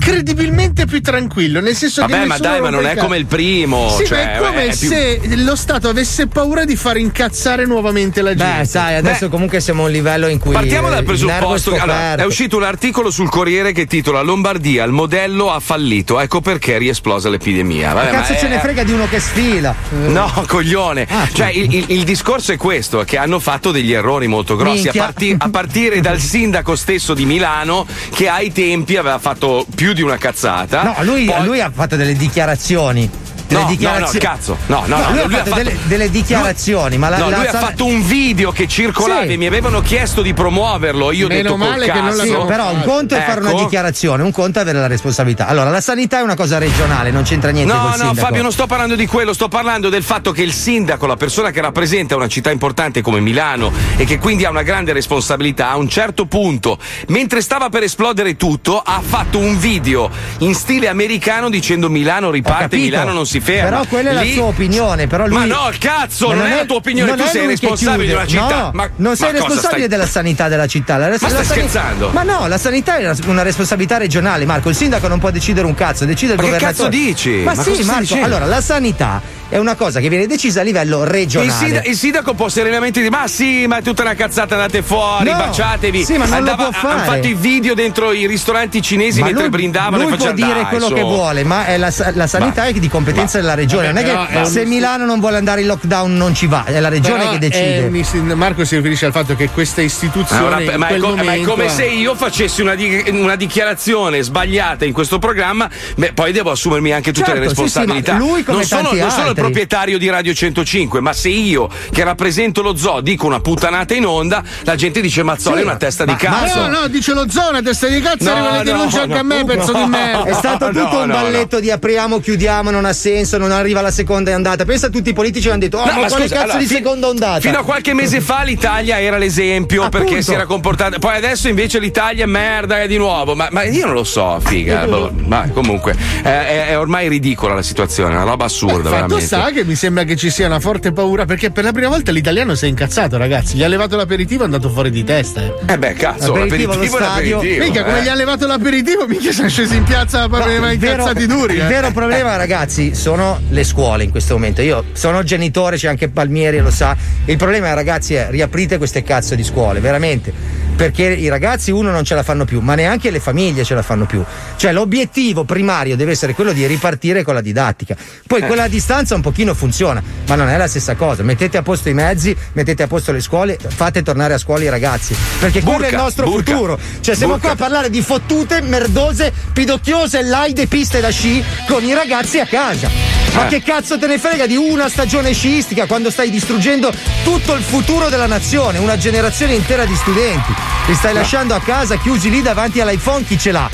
incredibilmente più tranquillo, nel senso che Vabbè, ma dai, ma non è come il primo. Sì, cioè, ma è come è più- se lo Stato avesse paura di far incazzare nuovamente la gente. Beh, sai, adesso comunque siamo a un livello in cui. Partiamo dal presupposto che allora, è uscito un articolo sul Corriere che titola Lombardia, il modello ha fallito, ecco perché è riesplosa l'epidemia. Vabbè, Che cazzo ma ce è- ne frega di uno che sfila? No, (laughs) coglione. Ah, cioè, il, il- il discorso è questo: che hanno fatto degli errori molto grossi. A, parti- a partire dal sindaco stesso di Milano, che ai tempi aveva fatto più di una cazzata. No, lui, Poi- lui ha fatto delle dichiarazioni. Delle No, no, dichiarazioni. no, cazzo. No, no, no, lui, ha lui ha fatto delle, delle dichiarazioni, ma la, no, la lui ha fatto un video che circolava Sì. e mi avevano chiesto di promuoverlo. Io ho Meno detto col male che non cazzo. Sì, però un conto è fare una Ecco. dichiarazione, un conto è avere la responsabilità. Allora, la sanità è una cosa regionale, non c'entra niente No, col no, sindaco. Fabio, non sto parlando di quello, sto parlando del fatto che il sindaco, la persona che rappresenta una città importante come Milano e che quindi ha una grande responsabilità, a un certo punto, mentre stava per esplodere tutto, ha fatto un video in stile americano dicendo Milano Ho riparte. Milano non si ferma. Però quella è la Lì- sua opinione. Però lui... Ma no, cazzo, Ma non, è la tua opinione, non tu è sei lui che responsabile chiude. città. No, ma, non sei ma responsabile stai- della sanità della città. La, Ma stai la sani- scherzando? Ma no, la sanità è una, responsabilità regionale, Marco. Il sindaco non può decidere un cazzo, decide il Ma che governatore. cazzo dici? Ma, Ma sì, stai Marco. dicendo? Allora, la sanità è una cosa che viene decisa a livello Il, regionale. sinda- il sindaco può serenamente dire: Ma sì, ma è tutta una cazzata, andate fuori, No, baciatevi. sì, ma non lo Andava- può fare. Hanno fatto i video dentro i ristoranti cinesi Ma mentre lui, brindavano lui e può facevano dire "Dai, quello su". che vuole, ma è la, la sanità è di competenza della regione. Vabbè, non è che è un- se Milano non vuole andare in lockdown non ci va, è la regione Però che è decide. un Marco si riferisce al fatto che questa istituzione Allora, in ma, è co- ma è momento come se io facessi una, di- una dichiarazione sbagliata in questo programma, beh, poi devo assumermi anche tutte Certo, le sì, sì, responsabilità. ma lui come non sono, non sono il proprietario di Radio 105, ma se io che rappresento lo zoo dico una puttanata in onda, la gente dice Mazzoli Sì, è una testa ma- di cazzo. No, no, dice lo zona, testa di cazzo, No, arriva le no, denunce anche no, a me, pezzo no. di merda. È stato (laughs) No, tutto un no, balletto di apriamo, chiudiamo, non ha senso, non arriva la seconda ondata. Pensa a tutti i politici che hanno detto: Oh, No, ma, ma quale cazzo allora, di fi- seconda ondata? Fino a qualche mese fa l'Italia era l'esempio Appunto. perché si era comportata. Poi adesso invece l'Italia è merda è di nuovo. Ma, ma io non lo so, figa. boh, ma comunque eh, è, è ormai ridicola la situazione, è una roba assurda, Fatto veramente. sta che mi sembra che ci sia una forte paura perché per la prima volta l'italiano si è incazzato, ragazzi. Gli ha levato l'aperitivo e è andato fuori di testa. Eh. Eh beh, cazzo, L'aperitivo l'aperitivo, è stadio. l'aperitivo. Minchia, come eh. gli ha levato l'aperitivo, minchia sono scesi in piazza No, ma il vero- incazzati duri. Il eh. vero problema, ragazzi, sono le scuole in questo momento. Io sono genitore, c'è anche Palmieri, lo sa. Il problema, ragazzi, è riaprite queste cazzo di scuole, veramente. Perché i ragazzi, uno, non ce la fanno più, ma neanche le famiglie ce la fanno più. Cioè, l'obiettivo primario deve essere quello di ripartire con la didattica. Poi Eh. quella a distanza un pochino funziona, ma non è la stessa cosa. Mettete a posto i mezzi, mettete a posto le scuole, fate tornare a scuola i ragazzi. Perché quello è il nostro burka. futuro. Cioè, siamo Burka. qua a parlare di fottute, merdose, pidocchiose, laide piste da sci con i ragazzi a casa. Ma che cazzo te ne frega di una stagione sciistica quando stai distruggendo tutto il futuro della nazione, una generazione intera di studenti? Li stai lasciando a casa chiusi lì davanti all'iPhone, chi ce l'ha?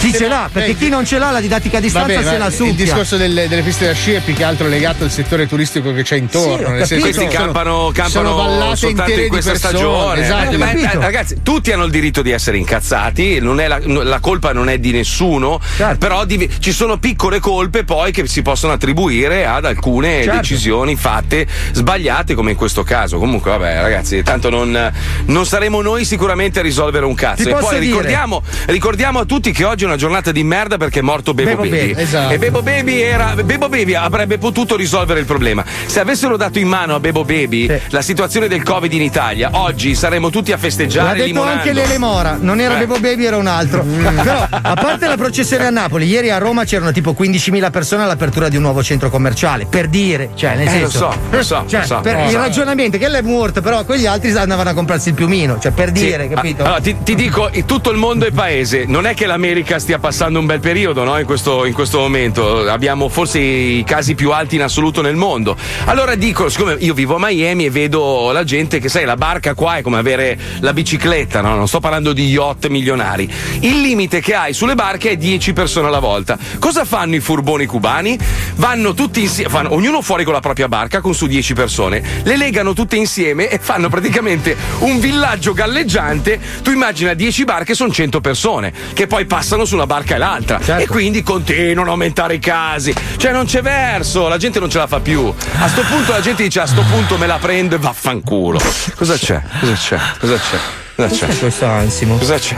Chi ce l'ha? Perché chi non ce l'ha la didattica a distanza Vabbè, se la succhia. Il discorso delle, delle piste da sci è più che altro legato al settore turistico che c'è intorno. Sì, nel senso Questi campano, campano sono soltanto in questa persone. stagione. Esatto, Eh, ma- eh, ragazzi, tutti hanno il diritto di essere incazzati, non è la, la colpa non è di nessuno, Certo. però di- ci sono piccole colpe poi che si possono attribuire ad alcune Certo. decisioni fatte sbagliate, come in questo caso. Comunque, vabbè, ragazzi, tanto non, non saremo noi sicuramente a risolvere un cazzo. Ti e posso poi dire- ricordiamo, ricordiamo a tutti che oggi è una giornata di merda perché è morto Bebo, Bebo Baby. Baby, esatto. E Bebo Baby, era, Bebo Baby avrebbe potuto risolvere il problema. Se avessero dato in mano a Bebo Baby la situazione del Covid in Italia, oggi saremmo tutti a L'ha festeggiare detto limonando. anche Lele Mora, non era Eh. Bebo Baby, era un altro. (laughs) Però, a parte la processione a Napoli, ieri a Roma c'erano tipo 15.000 persone all'apertura di un nuovo centro commerciale. Per dire, cioè, nel Eh, lo senso. so, lo so, Cioè, lo so. per Lo il so. ragionamento, che lei è morto, però quegli altri andavano a comprarsi il piumino. Cioè, per Sì, dire, ma- capito? allora, ti, ti dico, tutto il mondo è paese. Non è che l'America stia passando un bel periodo no? in, questo, in questo momento. Abbiamo forse i casi più alti in assoluto nel mondo. Allora dico, siccome io vivo a Miami e vedo la gente che, sai, la barca qua è come avere la bicicletta, no? non sto parlando di yacht milionari. Il limite che hai sulle barche è 10 persone alla volta. Cosa fanno i furboni cubani? Vanno tutti insieme, ognuno fuori con la propria barca con su 10 persone, le legano tutte insieme e fanno praticamente un villaggio galleggiante. Tu immagina 10 barche sono 100 persone che poi passano su una barca e l'altra Certo. e quindi continuano a aumentare i casi. Cioè non c'è verso, la gente non ce la fa più. A sto punto la gente dice a sto punto me la prendo e vaffanculo. Cosa c'è? Cosa c'è? Cosa c'è? Cosa c'è? Cos'è questo ansimo? Cosa c'è?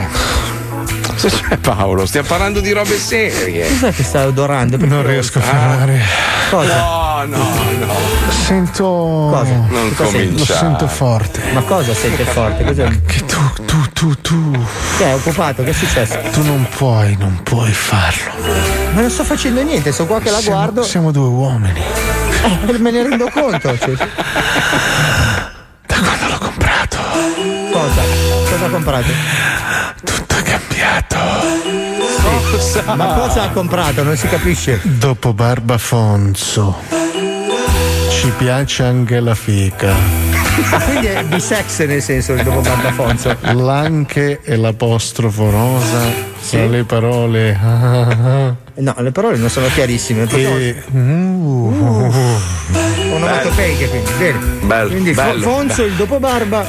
Cosa c'è Paolo? Stiamo parlando di robe serie. Cos'è che sta odorando? Non riesco a parlare. Cosa? No, no, no. Sento. Cosa? Non Cosa senti? Lo sento forte. Ma cosa sente forte? Cos'è? Che tu, tu, tu, tu. Che è occupato? Che è successo? Tu non puoi, non puoi farlo. Ma non sto facendo niente, sono qua che la Siamo- guardo. Siamo due uomini. Eh, me ne rendo conto. cioè. Da quando l'ho comprato, Cosa? Cosa ha comprato? tutto è cambiato. Ma cosa ha comprato? Non si capisce. Dopo Barbafonso. Ci piace anche la fica. Quindi è bisex nel senso dopo Barbafonso. L'anche e l'apostrofo rosa Sì. tra le parole. No, le parole non sono chiarissime. E. Uh. Onomatopeiche quindi. Bene. Bello, quindi bello. Fonso il dopo barba.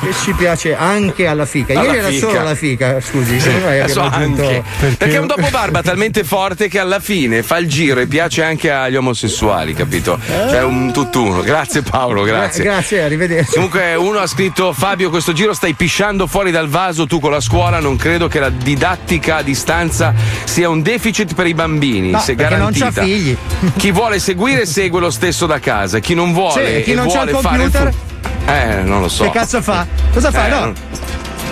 Che ci piace anche alla fica. Ieri Alla era fica. solo la fica, scusi. Sì, abbiamo aggiunto- anche. Perché... è un dopo barba talmente forte che alla fine fa il giro e piace anche agli omosessuali, capito? Cioè un tutt'uno. Grazie Paolo, grazie. Gra- grazie, arrivederci. Comunque uno ha scritto Fabio questo giro stai pisciando fuori dal vaso tu con la scuola non credo che la didattica a distanza sia un deficit per i bambini No, se perché non garantita c'ha figli. chi vuole seguire segue lo stesso da casa chi non vuole Sì, chi e non c'ha vuole il fare computer? fu- eh non lo so Che cazzo fa? Cosa fa? Eh, no. non-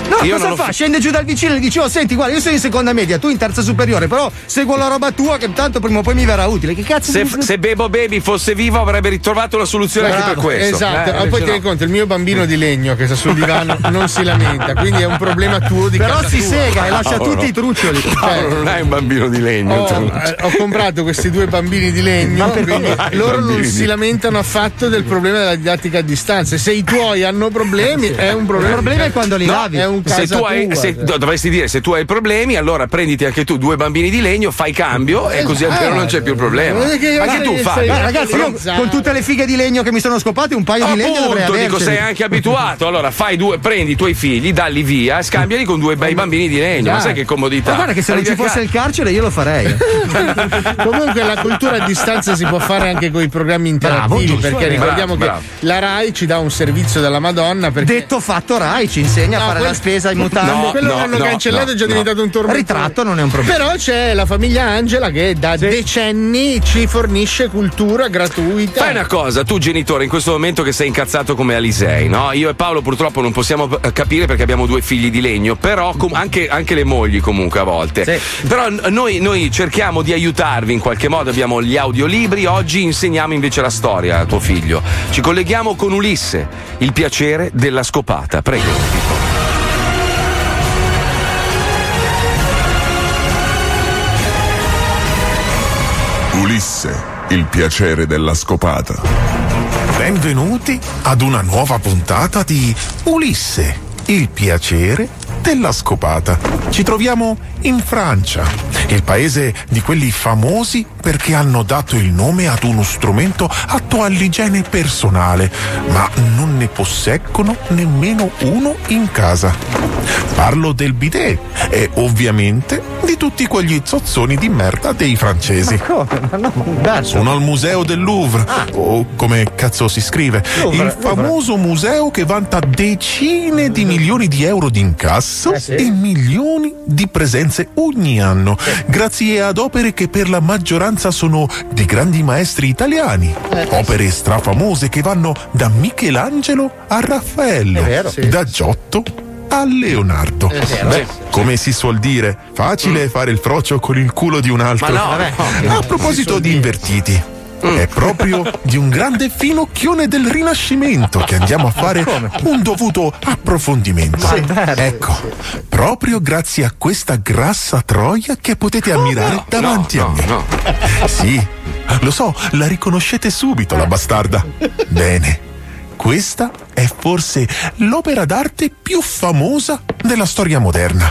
No, Io cosa fa? fa- Scende giù dal vicino e gli dice: Oh, senti, guarda, io sono in seconda media, tu in terza superiore, però seguo la roba tua che tanto prima o poi mi verrà utile. Che cazzo se, di- se Bebo Baby fosse vivo avrebbe ritrovato una soluzione anche per Bravo, questo Esatto, Eh, ma poi invece tieni no. conto, il mio bambino di legno che sta sul divano (laughs) non si lamenta, quindi è un problema tuo di Però casa si tua. sega e lascia Paolo. tutti i truccioli. Paolo non hai un bambino di legno Ho, tu. eh, ho comprato questi due bambini di legno, loro bambini non di- si lamentano affatto del problema della didattica a distanza. Se i tuoi hanno problemi, è un problema. Il problema è quando li No, lavi. È un se casa tu hai, tua, se- cioè. dovresti dire se tu hai problemi, allora prenditi anche tu due bambini di legno, fai cambio e così Esatto. almeno non c'è più il problema. È che Anche tu fai. Ragazzi, io con tutte le fighe di legno che mi sono scopate, un paio di legno dovrei Appunto, dico, sei anche abituato. Allora fai due, prendi i tuoi figli, dalli via e scambiali con due bei bambini di legno. Ma sai che comodità? Ma guarda che se non ci a fosse il carcere io lo farei. (laughs) Comunque la cultura a distanza si può fare anche con i programmi interattivi giusto, perché eh, ricordiamo bravo, che la RAI ci dà un servizio della Madonna perché Detto fatto, Rai ci insegna a No, fare quel- la spesa in mutande. No, quello no, l'hanno no, cancellato no, è già no. diventato un tormentone. Ritratto non è un problema. Però c'è la famiglia Angela che da decenni ci fornisce cultura gratuita. Fai una cosa, tu genitore, in questo momento che sei incazzato come Alisei, no? Io e Paolo purtroppo non possiamo eh, capire perché abbiamo due figli di legno, però com- anche, anche le mogli comunque a volte. Sì. Però noi, noi cerchiamo di aiutarvi in qualche modo, abbiamo gli audiolibri, oggi insegniamo invece la storia a tuo figlio. Ci colleghiamo con Ulisse, il piacere della scopata. Prego. Ulisse, il piacere della scopata. Benvenuti ad una nuova puntata di Ulisse, il piacere della scopata. Ci troviamo in Francia, il paese di quelli famosi perché hanno dato il nome ad uno strumento atto all'igiene personale, ma non ne posseggono nemmeno uno in casa. Parlo del bidet e ovviamente di tutti quegli zozzoni di merda dei francesi. Come? Ma no. Sono al museo del Louvre, o come cazzo si scrive, Louvre, il famoso museo che vanta decine di milioni di euro di incasso Eh sì. e milioni di presenze ogni anno, grazie ad opere che per la maggioranza sono di grandi maestri italiani. Eh. Opere strafamose che vanno da Michelangelo a Raffaello, vero. Sì. da Giotto a Leonardo. Beh, come si suol dire, facile fare il frocio con il culo di un altro. A proposito di invertiti. È proprio di un grande finocchione del Rinascimento che andiamo a fare un dovuto approfondimento. Ecco, proprio grazie a questa grassa troia che potete ammirare davanti a me. Sì, lo so, la riconoscete subito la bastarda. (laughs) Bene, questa è forse l'opera d'arte più famosa della storia moderna.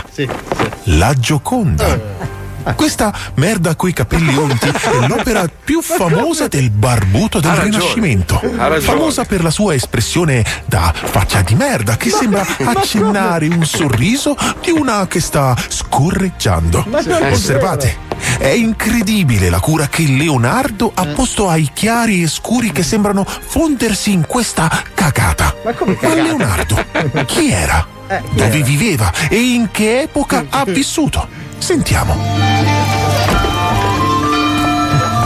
La Gioconda. Questa merda coi capelli unti è l'opera più famosa del barbuto del Ha. Rinascimento. Ha. Famosa per la sua espressione da faccia di merda che sembra accennare un sorriso di una che sta scorreggiando. Ma Osservate. È incredibile la cura che Leonardo ha posto ai chiari e scuri che sembrano fondersi in questa cagata. Ma come Ma cagata? Leonardo, chi era? Eh, chi Dove era? viveva e in che epoca ha (laughs) vissuto? Sentiamo.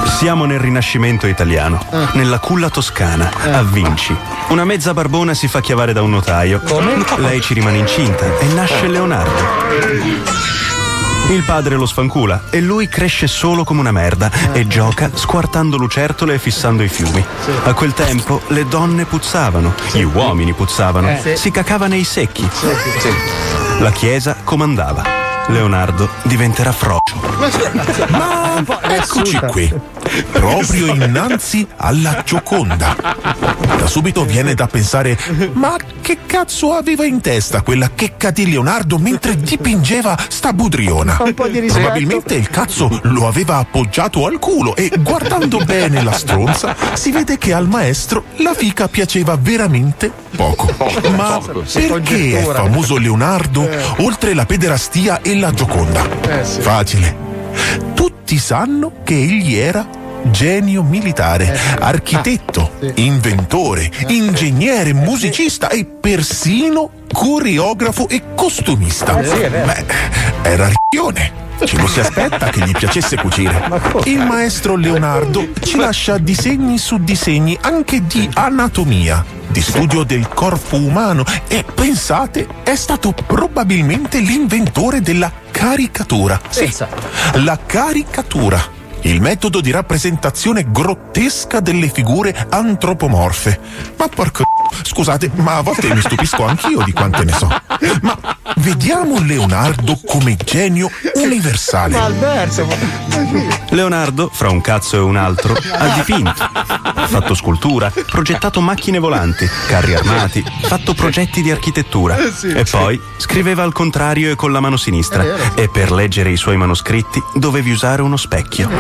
Siamo nel Rinascimento italiano, nella culla toscana, a Vinci. Una mezza barbona si fa chiavare da un notaio. Lei ci rimane incinta e nasce Leonardo. Il padre lo sfancula e lui cresce solo come una merda e gioca squartando lucertole e fissando i fiumi. A quel tempo le donne puzzavano, gli uomini puzzavano, Eh, si cacava nei secchi. La chiesa comandava. Leonardo diventerà frocio. Ma eccoci qui, proprio innanzi alla Gioconda. Da subito viene da pensare, ma che cazzo aveva in testa quella checca di Leonardo mentre dipingeva sta budriona? Probabilmente il cazzo lo aveva appoggiato al culo e guardando bene la stronza si vede che al maestro la fica piaceva veramente poco. Ma perché è famoso Leonardo oltre la pederastia e la Gioconda? Eh, sì. Facile. Tutti sanno che egli era genio militare, architetto, inventore, ingegnere, musicista e persino coreografo e costumista. Eh. Beh, era ricchione. Ci (laughs) lo si aspetta che gli piacesse cucire. Il maestro Leonardo ci lascia disegni su disegni anche di anatomia, di studio del corpo umano e pensate, è stato probabilmente l'inventore della caricatura. Sì, la caricatura. Il metodo di rappresentazione grottesca delle figure antropomorfe. Ma porco. Scusate, ma a volte mi stupisco anch'io di quante ne so. Ma vediamo Leonardo come genio universale. Ma Alberto. Leonardo, fra un cazzo e un altro, ha dipinto, fatto scultura, progettato macchine volanti, carri armati, fatto progetti di architettura e poi scriveva al contrario e con la mano sinistra e per leggere i suoi manoscritti dovevi usare uno specchio.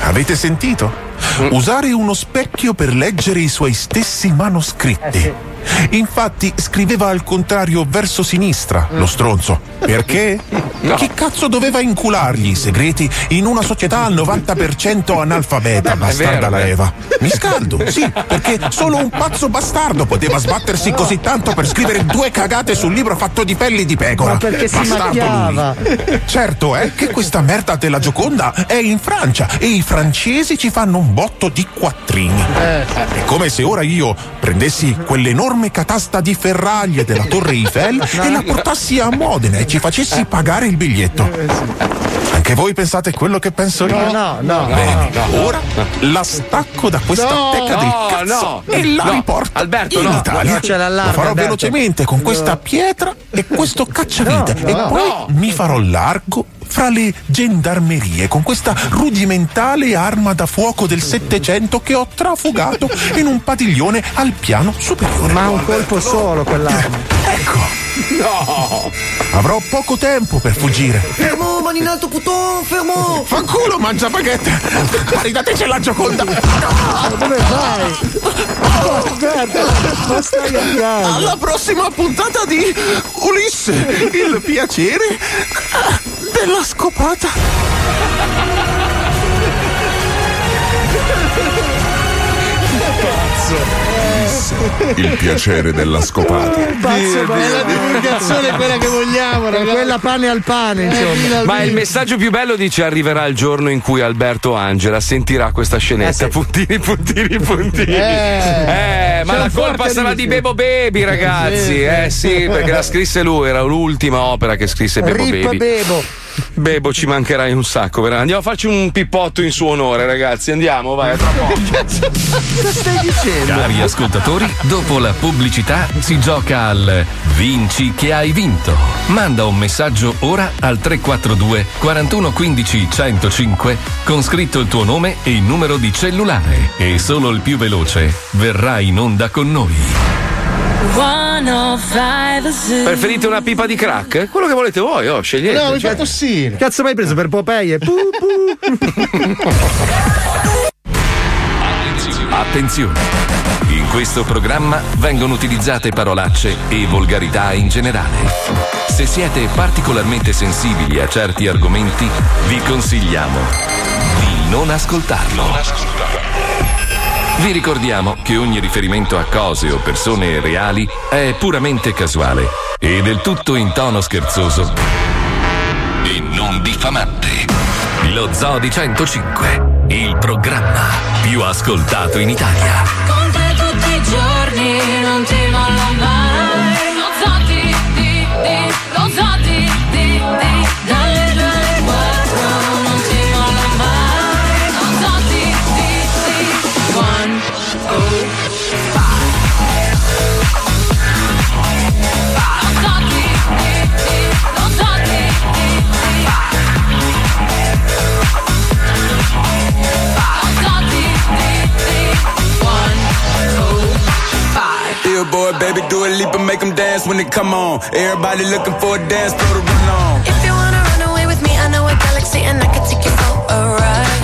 Avete sentito? Usare uno specchio per leggere i suoi stessi manoscritti. Infatti scriveva al contrario verso sinistra, lo stronzo. Perché? (laughs) Chi cazzo doveva inculargli i segreti in una società al 90% analfabeta, bastarda la Eva? Mi scaldo, sì, perché solo un pazzo bastardo poteva sbattersi così tanto per scrivere due cagate sul libro fatto di pelli di pecora. Ma perché si Bastardo macchiava? lui. Certo è che questa merda della Gioconda è in Francia e i francesi ci fanno un botto di quattrini. È come se ora io prendessi quell'enorme catasta di ferraglie della Torre Eiffel (laughs) e la portassi a Modena e ci facessi pagare il biglietto. Anche voi pensate quello che penso io? No, no, no. Bene, no, no. ora la stacco da questa No, tecca del no, cazzo no, e la no. riporto Alberto, in no. Italia. No, Lo farò Alberto. velocemente con questa pietra e questo cacciavite No, e no, poi no. mi farò l'arco fra le gendarmerie con questa rudimentale arma da fuoco del Settecento che ho trafugato in un padiglione al piano superiore. Ma un colpo solo quell'arma. Ecco, No! Avrò poco tempo per fuggire. Fermo, mani in alto, puttò, fermo! Fanculo, mangia baguette! Ridateci la Gioconda! Dove vai? Guarda, ma stai a casa. Alla prossima puntata di Ulisse, il piacere della scopata. Il piacere della scopata. Pazzo, ma è la divulgazione quella che vogliamo, ragazzi. Quella pane al pane, insomma. Ma il messaggio più bello dice arriverà il giorno in cui Alberto Angela sentirà questa scenetta. Puntini, puntini, puntini. Eh, Eh, ma la colpa forte sarà di. Bebo Baby, ragazzi. sì, Eh sì. sì, perché la scrisse lui, era l'ultima opera che scrisse Bebo Rip Baby. Bebo. Bebo, ci mancherai un sacco, veramente. Andiamo a farci un pippotto in suo onore, ragazzi. Andiamo, vai, a tra poco. Cosa stai dicendo? Cari ascoltatori, dopo la pubblicità si gioca al Vinci che hai vinto. Manda un messaggio ora al 342 41 15 105 con scritto il tuo nome e il numero di cellulare. E solo il più veloce verrà in onda con noi. 105 Zoo. Preferite una pipa di crack? Quello che volete voi, oh, scegliete. No, mi Cioè- fa tossire. Cazzo mai preso per Popeye? Pu, pu. Attenzione! In questo programma vengono utilizzate parolacce e volgarità in generale. Se siete particolarmente sensibili a certi argomenti, vi consigliamo di non ascoltarlo. Vi ricordiamo che ogni riferimento a cose o persone reali è puramente casuale e del tutto in tono scherzoso e non diffamante. Lo Zoo di 105, il programma più ascoltato in Italia. Billboard, baby, do a leap and make them dance when they come on. Everybody looking for a dance floor to run on. If you wanna run away with me, I know a galaxy and I can take you for a ride.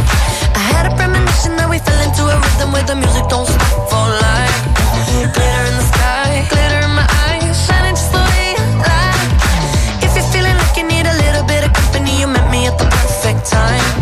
I had a premonition that we fell into a rhythm where the music don't stop for life. Glitter in the sky, glitter in my eyes, shining just the way like. If you're feeling like you need a little bit of company, you met me at the perfect time.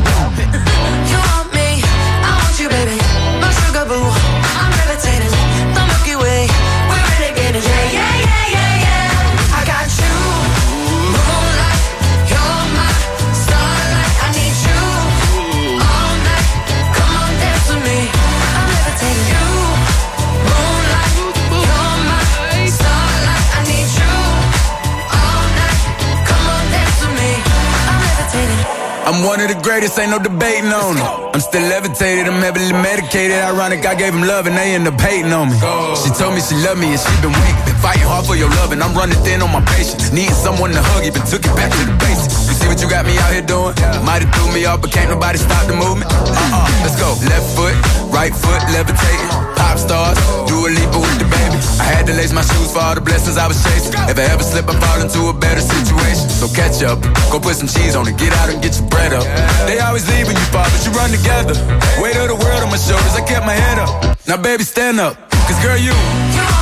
I'm one of the greatest, ain't no debating on it. I'm still levitated, I'm heavily medicated. Ironic, I gave him love and they end up hating on me. She told me she loved me and she been weak. Been fighting hard for your love and I'm running thin on my patience. Needing someone to hug, even took it back to the basics. You see what you got me out here doing? Might have threw me off, but can't nobody stop the movement. Uh-uh, let's go. Left foot, right foot, levitating. Pop stars, do a leap with the baby. I had to lace my shoes for all the blessings I was chasing. If I ever slip, I fall into a better situation. So catch up, go put some cheese on it, get out and get your bread up. They always leaving you far, but you run together. Weight of the world on my shoulders, I kept my head up. Now baby, stand up, cause girl, you.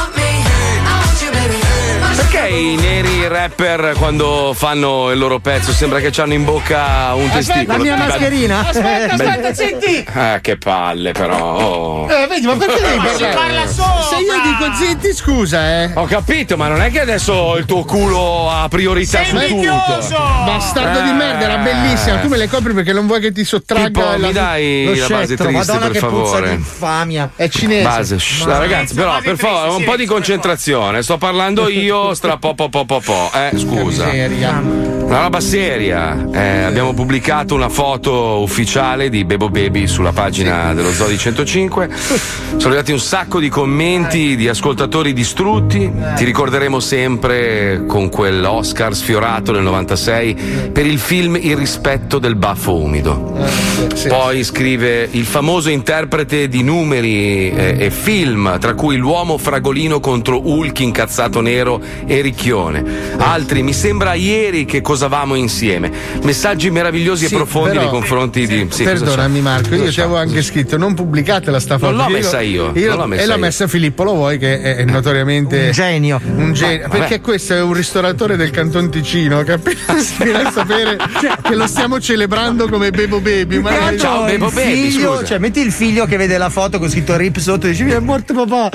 Perché i neri rapper quando fanno il loro pezzo sembra che hanno in bocca un testicolo? La mia mascherina. Aspetta, Beh- aspetta, senti! Eh, che palle però. oh. Eh, vedi, ma perché devi Ma si parla sopra! Se io dico zitti, scusa, eh. Ho capito, ma non è che adesso il tuo culo ha priorità Sei su tutto. invidioso! Bastardo Eh. di merda, era bellissima. Tu me le copri perché non vuoi che ti sottragga Tipo, la- mi dai lo la base scettro. triste, Madonna per che puzza favore. di infamia. È cinese. Base, shh, ragazzi, però base per favore, un po' di concentrazione. Sto parlando io, (laughs) stra po po po po po. Eh, scusa. Una roba seria. Eh, abbiamo pubblicato una foto ufficiale di Bebo Baby sulla pagina dello Zoo di 105. Sono arrivati un sacco di commenti di ascoltatori distrutti. Ti ricorderemo sempre con quell'Oscar sfiorato nel 96 per il film Il rispetto del baffo umido. Poi scrive il famoso interprete di numeri eh, e film, tra cui l'uomo fragolino contro Hulk incazzato nero e Ricchione. Altri, mi sembra ieri che cosavamo insieme. Messaggi meravigliosi Sì, e profondi però- nei confronti di. Sì, Perdonami? Marco, io ti avevo anche scritto non pubblicatela sta foto. Non l'ho Io- messa io, non l'ho messa e l'ha io. messa Filippo Lo vuoi che è, è notoriamente Un genio. Un genio. Ma- vabbè. perché questo è un ristoratore del Canton Ticino (laughs) che appena sapere che lo stiamo celebrando come Bebo Baby. Ma Ciao, il Bebo Baby, figlio, scusa. cioè metti il figlio che vede la foto con scritto rip sotto e dici mi è morto papà.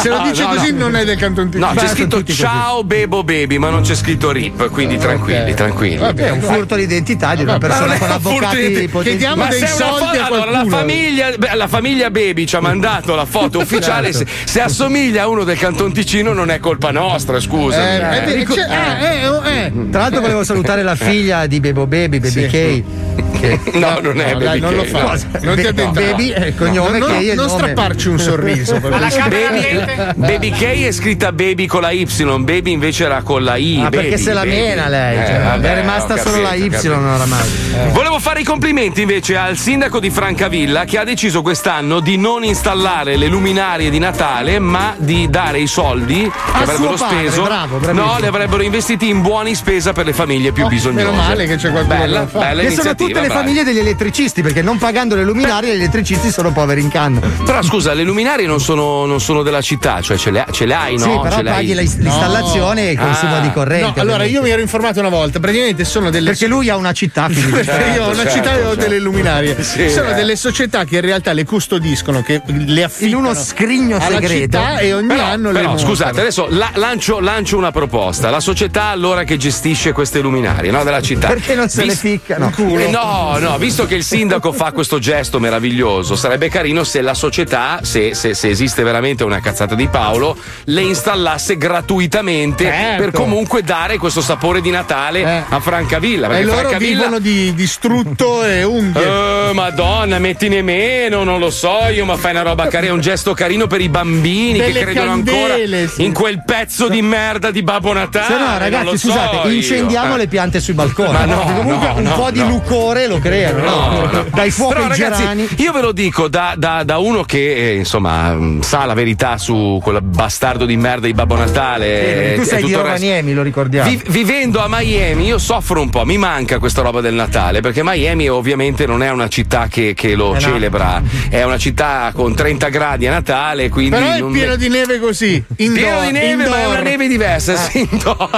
se lo dice No, no, così no. non è del Canton Ticino. No, c'è scritto ciao Bebo Baby, ma non c'è scritto RIP, quindi tranquilli, tranquilli. è un furto di identità di una persona non con un avvocati furto di- potenti. Ma se è una foto- allora, la famiglia, beh, la famiglia Baby ci ha mandato la foto ufficiale. Certo. Se, se assomiglia a uno del Canton Ticino, non è colpa nostra, scusa. Eh, eh, Rico- eh, eh, oh, eh. Tra l'altro volevo salutare la figlia di Bebo Baby, Baby K. che- (laughs) No, non è No, Baby dai, non K. lo fa. No. Non ti Be- addentro. Baby è il cognome non, K è il non nome. strapparci un sorriso. (laughs) Alla camera Baby? Baby K è scritta Baby con la Y, Baby invece era con la I. Ah, perché se la Baby. mena lei, Eh, cioè, vabbè, è rimasta ho solo la capito, Y capito. oramai. Volevo fare i complimenti invece al sindaco di Francavilla che ha deciso quest'anno di non installare le luminarie di Natale, ma di dare i soldi che A avrebbero suo padre, speso. bravo, no, li avrebbero investiti in buoni spesa per le famiglie più Oh, bisognose. meno male che c'è qualcuno Bella, che bella Che sono tutte le bravi. famiglie degli elettricisti, perché non pagando le luminarie, gli elettricisti sono poveri in canna. Però scusa, le luminarie non sono, non sono della città, cioè ce le, ce le hai, no? sì, però ce le hai- paghi la- l'installazione e il consumo Ah. di corrente. No, allora ovviamente. io mi ero informato una volta, praticamente sono delle Perché lui ha una città, quindi Perché (laughs) io ho una certo, città e ho certo. delle luminarie. Sì, sono eh. delle società che in realtà le custodiscono, che le affittano In uno scrigno segreto. città e ogni Però, anno le però, montano. scusate, adesso la- lancio, lancio una proposta. La società allora che gestisce queste luminarie no, della città. Perché non se le ficcano? Eh, no, no, visto che il sindaco fa questo gesto meraviglioso, sarebbe carino se la società, se, se- se esiste veramente una cazzata di Paolo, le installasse gratuitamente Certo. per comunque dare questo sapore di Natale Eh. a Francavilla. E loro Francavilla. vivono di, di strutto e unghie. Eh, madonna, mettine meno, non lo so io, ma fai una roba carina, un gesto carino per i bambini Delle che credono candele, ancora sì. in quel pezzo di merda di Babbo Natale. Se no, ragazzi, so scusate, io. incendiamo Eh. le piante sui balconi. Ma no, comunque no, un no, po' di lucore lo creano, no? Dai fuochi Però, ai ragazzi, gerani. io ve lo dico da, da- da uno che eh, insomma sa la verità su quel bastardo di merda di Babbo Natale. Eh, e- tu e sei di resto. Rovaniemi, lo ricordiamo. Vi- vivendo a Miami, io soffro un po', mi manca questa roba del Natale, perché Miami ovviamente non è una città che, che lo Eh no. celebra, è una città con 30 gradi a Natale, quindi Però è pieno di neve così. Indoor, (laughs) Pieno di neve, ma è indoor. una neve diversa, indoor.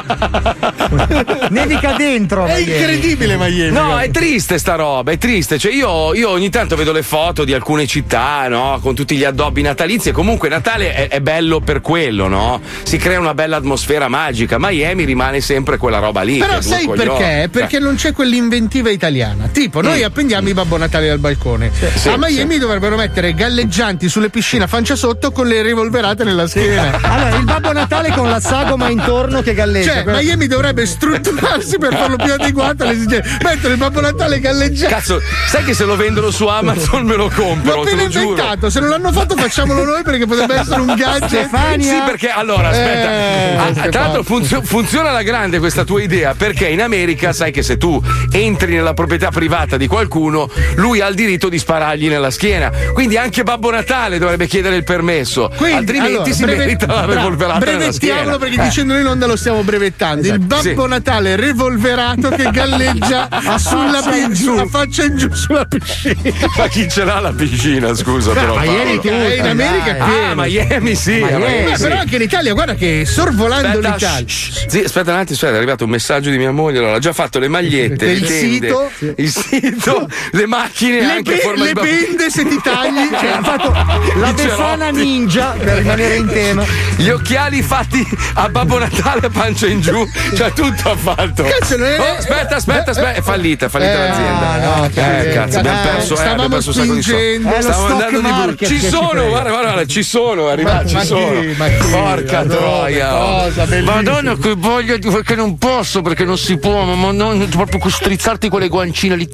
(laughs) Nevica dentro. È Miami. incredibile Miami. No, è triste sta roba, è triste. Cioè, io, io ogni tanto vedo le foto di alcune città, no? Con tutti gli addobbi natalizi. E comunque Natale è, è bello per quello, no? Si crea una bella atmosfera magica. Miami rimane sempre quella roba lì. Però sai perché? Perché non c'è quell'inventiva italiana. Tipo, noi Mm. appendiamo i Babbo Natale dal balcone. Sì, a Miami dovrebbero mettere galleggianti sulle piscine a fancia sotto con le rivolverate nella schiena. (laughs) Allora, il Babbo Natale con la sagoma intorno che galleggia. Cioè, Quello- Miami dovrebbe strutturarsi per farlo più adeguato alle esigenze. Mettere il Babbo Natale galleggiante. Cazzo, sai che se lo vendono su Amazon me lo compro, L'ho appena lo giuro. inventato, se non l'hanno fatto facciamolo noi perché potrebbe essere un gadget. Stefania? Sì, perché allora, aspetta. Eh, Ah, Stefano. tra l'altro funzio- funziona alla grande questa tua idea, perché in America sai che se tu entri nella proprietà privata di qualcuno, lui ha il diritto di sparargli nella schiena. Quindi anche Babbo Natale dovrebbe chiedere il permesso. Quindi, altrimenti allora, si breve- merita la revolverata brevettiamolo perché Eh. dicendo noi non lo stiamo brevettando. Il Babbo Sì. Natale revolverato che galleggia (laughs) sulla faccia in pi- giù. a faccia in giù sulla piscina. Ma chi ce l'ha la piscina, scusa, però. Miami in America Ah. Miami sì. Miami. Miami Eh, sì. Però anche in Italia, guarda che sorvolando Aspetta, l'Italia. shh, sì, aspetta un attimo, aspetta, è arrivato un messaggio di mia moglie. Allora, ha già fatto le magliette, Il le tende, sito. il sito, le macchine, Le, anche pe- le pende se ti tagli. Cioè, ha fatto la befana ninja per rimanere in tema. Gli occhiali fatti a Babbo Natale pancia in giù, cioè tutto ha fatto. Cazzo, non è- Oh, aspetta, aspetta, aspetta, è fallita, è fallita Eh, l'azienda. no, eh, che- cazzo, abbiamo eh, perso, eh, abbiamo perso un sacco di soldi. lo Stavo andando di brutto. Ci sono, guarda, guarda, guarda, ci sono, arriva, ci sono. Porca troia. Oh. Cosa. Madonna, che voglia di perché non posso, perché non si può, ma, non proprio con strizzarti quelle guancine lì.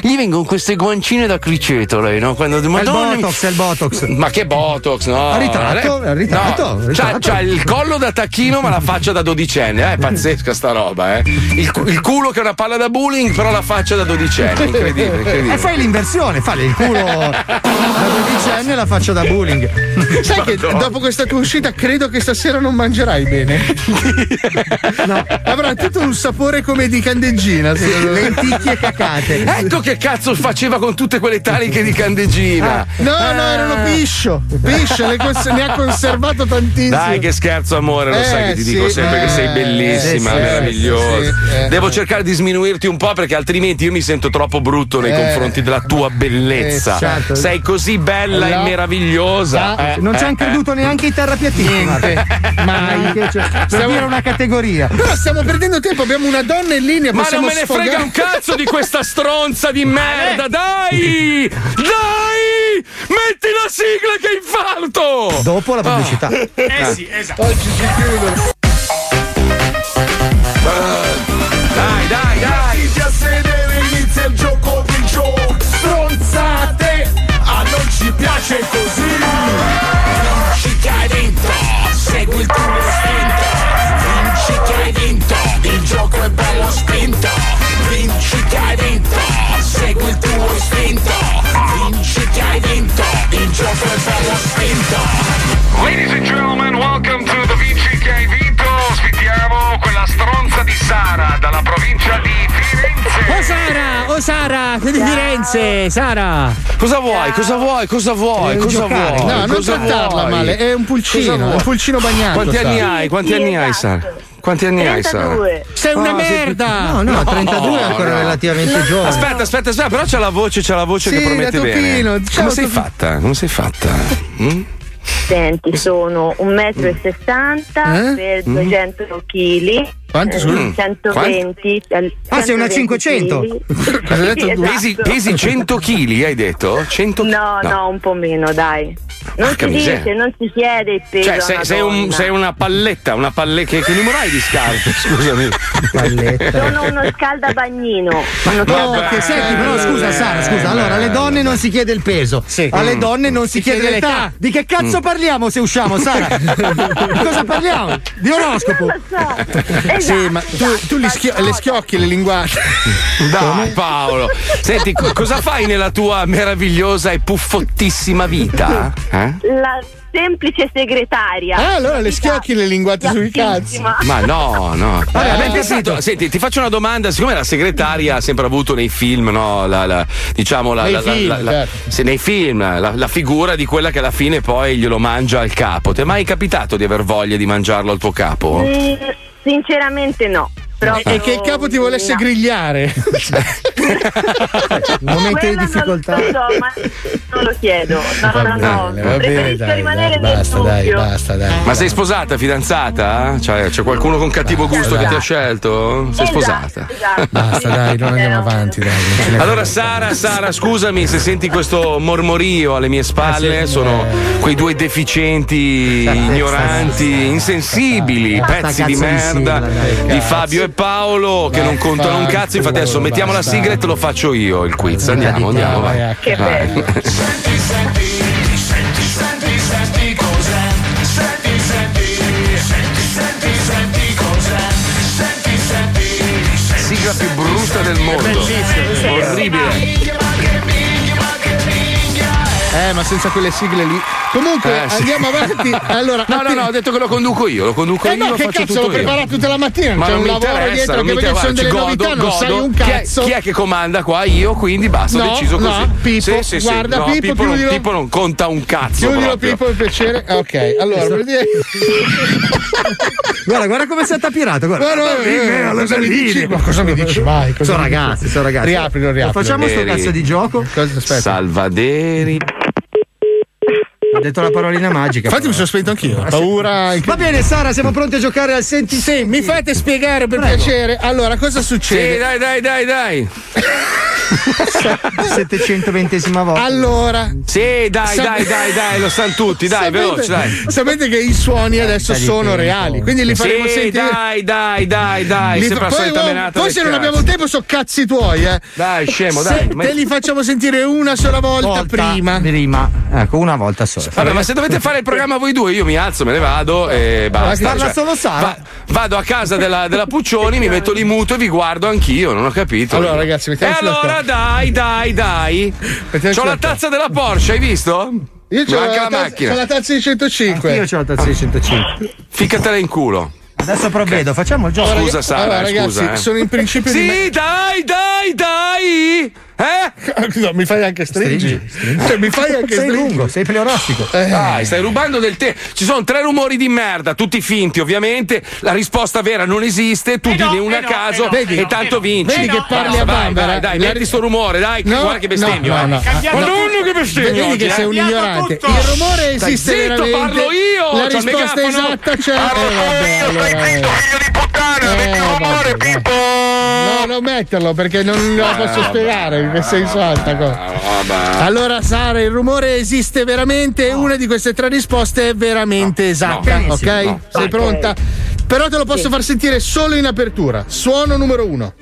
Gli vengono queste guancine da criceto, lei, no? Quando È il Madonna, botox, è il botox. ma che botox, no? A ritratto, Lei- a ritratto, no, C'ha, c'ha il collo da tacchino, ma la faccia da dodicenne. Eh, è pazzesca sta roba, eh. Il, il culo che è una palla da bowling, però la faccia da dodicenne. Incredibile, incredibile. E fai l'inversione, fai il culo (laughs) da dodicenne e la faccia da bullying. (laughs) Sai che dopo questa tua uscita credo che stasera stasera non mangerai bene. (laughs) Avrà tutto un sapore come di candeggina. me. Lenticchie cacate. Ecco che cazzo faceva con tutte quelle taniche di candeggina. No, no, erano piscio. Piscio, le cons- ne ha conservato tantissimo. Dai, che scherzo, amore, lo Eh, sai che ti sì, dico sempre che eh, sei bellissima, sì, sì, meravigliosa. sì, eh. Devo cercare di sminuirti un po' perché altrimenti io mi sento troppo brutto nei Eh. confronti della tua bellezza. Eh, certo. Sei così bella No. e meravigliosa. Ah, Eh, non ci eh, hanno creduto neanche i terrapiattisti. Niente, (laughs) mai. Che c'è- Per Stiamo- dire una categoria. Però stiamo perdendo tempo, abbiamo una donna in linea. Ma non me ne sfogare- frega un cazzo di questa stronza di (laughs) merda, dai! Dai! Metti la sigla che infarto! Dopo la pubblicità. Eh sì, esatto. Oggi ci chiudono. Ladies and gentlemen, welcome to dalla provincia di Firenze. Oh Sara, oh Sara, di Firenze, Sara. Cosa vuoi? Cosa vuoi? Cosa vuoi? Devi Cosa giocare. vuoi? No, non Cosa trattarla vuoi? male, è un pulcino, un pulcino bagnato. Quanti sai. anni hai? Quanti anni hai. Sara? Quanti anni hai, Sara? 32. Sei una Ah, sei- merda! No, no, 32 è ancora no. relativamente giovane. Aspetta, aspetta, aspetta, però c'ha la voce, c'ha la voce Sì, che promette da bene. Ciao, Come sei Topino. fatta? Come sei fatta? Mm? Senti, sono 1,60 m Eh? per 200 kg. Quanto, scusa? Mm. 120. Ah, sei una 500? (laughs) Cosa hai detto? Esatto. Pesi, pesi 100 kg, hai detto? 100 No, no, un po' meno, dai. Non Porca si miseria. dice, non si chiede il peso. Cioè, sei, una sei un- sei una palletta, una palletta. Che, che numero hai di scarpe? (laughs) Scusami. Sono uno scaldabagnino. Uno No, che senti, però scusa Sara, scusa. Allora, alle donne non si chiede il peso, alle donne non si, chiede, l'età. Di che cazzo parliamo se usciamo, Sara? (laughs) Di cosa parliamo? Di oroscopo. Sì, ma tu, tu li schio- le schiocchi le linguate. Dai, Paolo. Senti, co- cosa fai nella tua meravigliosa e puffottissima vita? Eh? La semplice segretaria. Ah, allora le schiocchi le linguate sui cazzi. Ma no, no. Vabbè, Eh, pensato- capito. senti, ti faccio una domanda. Siccome la segretaria ha sempre avuto nei film, no? La, la- diciamo la, Nei film, la- la- certo. nei film, la, la figura di quella che alla fine poi glielo mangia al capo. Ti è mai capitato di aver voglia di mangiarlo al tuo capo? Mm, sinceramente no. Proprio- E che il capo ti volesse no. grigliare. (laughs) Momento di Quello difficoltà. Non lo so, ma non lo chiedo. No, no, no. bene, va bene, dai, rimanere dai, nel basta, dai, basta, dai. Ma sei sposata, fidanzata? Cioè, c'è qualcuno con cattivo gusto che ti ha scelto? Sei Esatto, sposata? esatto. Basta, dai, non andiamo avanti, dai. non Allora. Sara, Sara, scusami se senti questo mormorio alle mie spalle, sono quei due deficienti, ignoranti, insensibili, Basta pezzi di merda dai, di Fabio e Paolo che non contano un cazzo, infatti adesso mettiamo la sigla e te lo faccio io il quiz. Andiamo, andiamo, vai. Che Vai. bello. Senti, senti, senti, senti, senti cos'è. Senti, senti, senti, senti, senti cos'è. Senti, senti, senti. Sigla più brutta del mondo. Orribile. Eh, ma senza quelle sigle lì. Comunque, Eh, sì. andiamo avanti. (laughs) Allora, No, no, no, ho detto che lo conduco io, lo conduco Eh io, no, lo che cazzo tutto l'ho preparato tutta la mattina, Ma c'è non un lavoro dietro che interessa, sono delle ci novità, godo, non sai godo. un Chi è- cazzo. Chi è, che comanda qua? Io, quindi basta, ho No, deciso no, così. Pippo, Sì, sì, guarda, No, Pippo, Pippo, non. Pippo non conta un cazzo. Chiudilo proprio. Pippo per piacere. Ok, allora vuol dire. Guarda, guarda come si è tappirato. Guarda, Guarda, eh, alle cosa mi belline. dici? Ma cosa mi dici? Vai, cosa Sono ragazzi, sono ragazzi. Riaprilo, riaprilo. Facciamo sto cazzo di gioco. Salvaderi. Ho detto la parolina magica. Infatti mi sono spento anch'io. Paura. Va bene, Sara, siamo pronti a giocare al senti. Sì, mi fate spiegare per Prego. piacere. Allora, cosa Sì, succede? dai, dai, dai, dai. (laughs) 720esima volta. Allora, Sì, dai, Sap- dai, dai, dai, lo sanno tutti, dai, sapete, veloce, dai. Sapete che i suoni adesso Dai sono tempo. reali, quindi li faremo Sì, sentire. dai, dai, dai, dai, Li fa- poi, poi del se non abbiamo tempo sono cazzi tuoi, eh. Dai, scemo, Se- dai. ma- te li facciamo sentire una sola volta, Volta prima. prima. Ecco, una volta sola. Vabbè, ma se dovete fare il programma voi due, io mi alzo, me ne vado e basta. Parla Cioè, solo Sara. va- vado a casa della, della Puccioni, mi metto lì muto e vi guardo anch'io, non ho capito. Allora, ragazzi, E mettiamoci allora, d'accordo. dai, dai, dai. Mettiamoci C'ho la tazza della Porsche, hai visto? Io c'ho Manca la, la tazza- macchina. c'ho la tazza di 105. Io ho la tazza di 105. Ficcatela in culo. Adesso provvedo, facciamo il gioco. Allora, Scusa, Sara, allora, ragazzi, scusa, eh. sono in principio Sì, di. me- dai, dai, dai! Eh? No, mi fai anche stringi. Cioè, mi fai anche sei stringi. lungo, sei pleonastico. Dai, stai rubando del tempo. Ci sono tre rumori di merda, tutti finti, ovviamente. La risposta vera non esiste, tu dine una a caso Vedi? e tanto vinci. Vedi che parli a bambera? Dai, dai, metti sto rumore, dai, No, guarda che bestemmio. no, eh. no, no. Madonna che bestemmio. Vedi che eh. sei un ignorante. Il rumore Stai esiste zitto, veramente. parlo io, La il risposta esatta c'è. Parlo Eh, vabbè, allora, eh. Eh, vabbè, dai. No, non metterlo perché non la posso spiegare che senso ha sta cosa. Vabbè. Allora, Sara, il rumore esiste veramente e una di queste tre risposte è veramente esatta, no, ok? no. Sei pronta? Però te lo posso Sì. far sentire solo in apertura. Suono numero uno.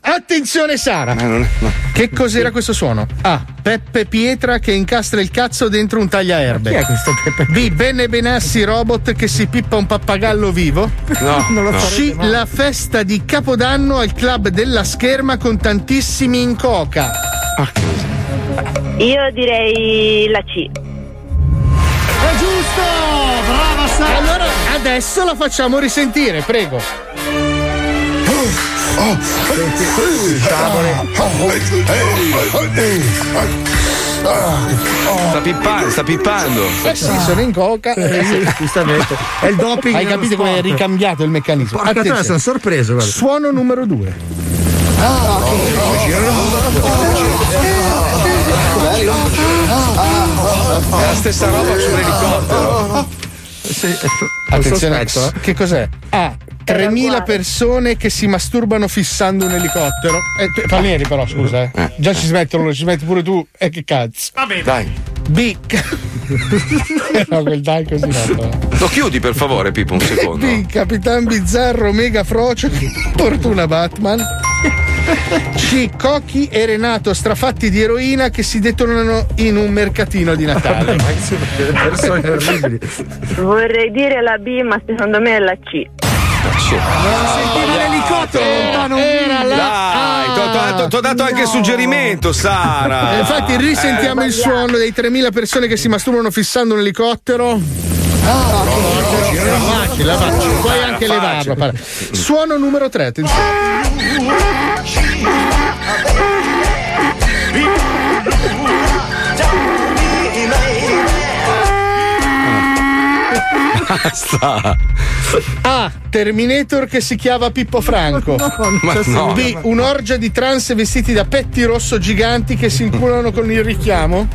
Attenzione Sara! Che cos'era questo suono? A. Peppe Pietra che incastra il cazzo dentro un tagliaerbe. Chi è questo Peppe B. Benne Benassi robot che si pippa un pappagallo vivo. No, (laughs) Non lo no. farete C. mai. La festa di Capodanno al club della scherma con tantissimi in coca. Io direi la C. È giusto! Brava Sara! Allora adesso la facciamo risentire, prego. Sta pippando, sta pippando. Eh sì, sono in coca. Eh sì, giustamente. (laughs) È il doping Hai capito come è ricambiato il meccanismo? Porca Attenzione. sono sorpreso, guarda. Suono numero due. È la stessa roba su un elicottero. Attenzione, sospetto, eh. che cos'è? A. 3.000 persone che si masturbano fissando un elicottero. Eh, Palmieri, però, scusa, eh. Già ci smettono, ci smetti pure tu. E che cazzo. Va bene. Dai. B. (laughs) no, quel dai così no. Lo chiudi per favore, Pippo, un secondo. B. Capitan Bizzarro, Mega Frocio, (laughs) Fortuna Batman. C. Cocchi e Renato strafatti di eroina che si detonano in un mercatino di Natale. (laughs) persone orribili. Vorrei dire la B, ma secondo me è la C. Sentiva l'elicottero lontano un Era la Dai, ti ho dato, t'ho dato anche suggerimento, Sara. Infatti risentiamo il suono dei 3.000 persone che si masturbano fissando un elicottero. Facile, facile. Puoi anche levarlo. Suono numero 3, attenzione. Basta. A. Terminator che si chiama Pippo Franco. Ma no. B. Un'orgia di trans vestiti da petti rosso giganti che si inculano con il richiamo.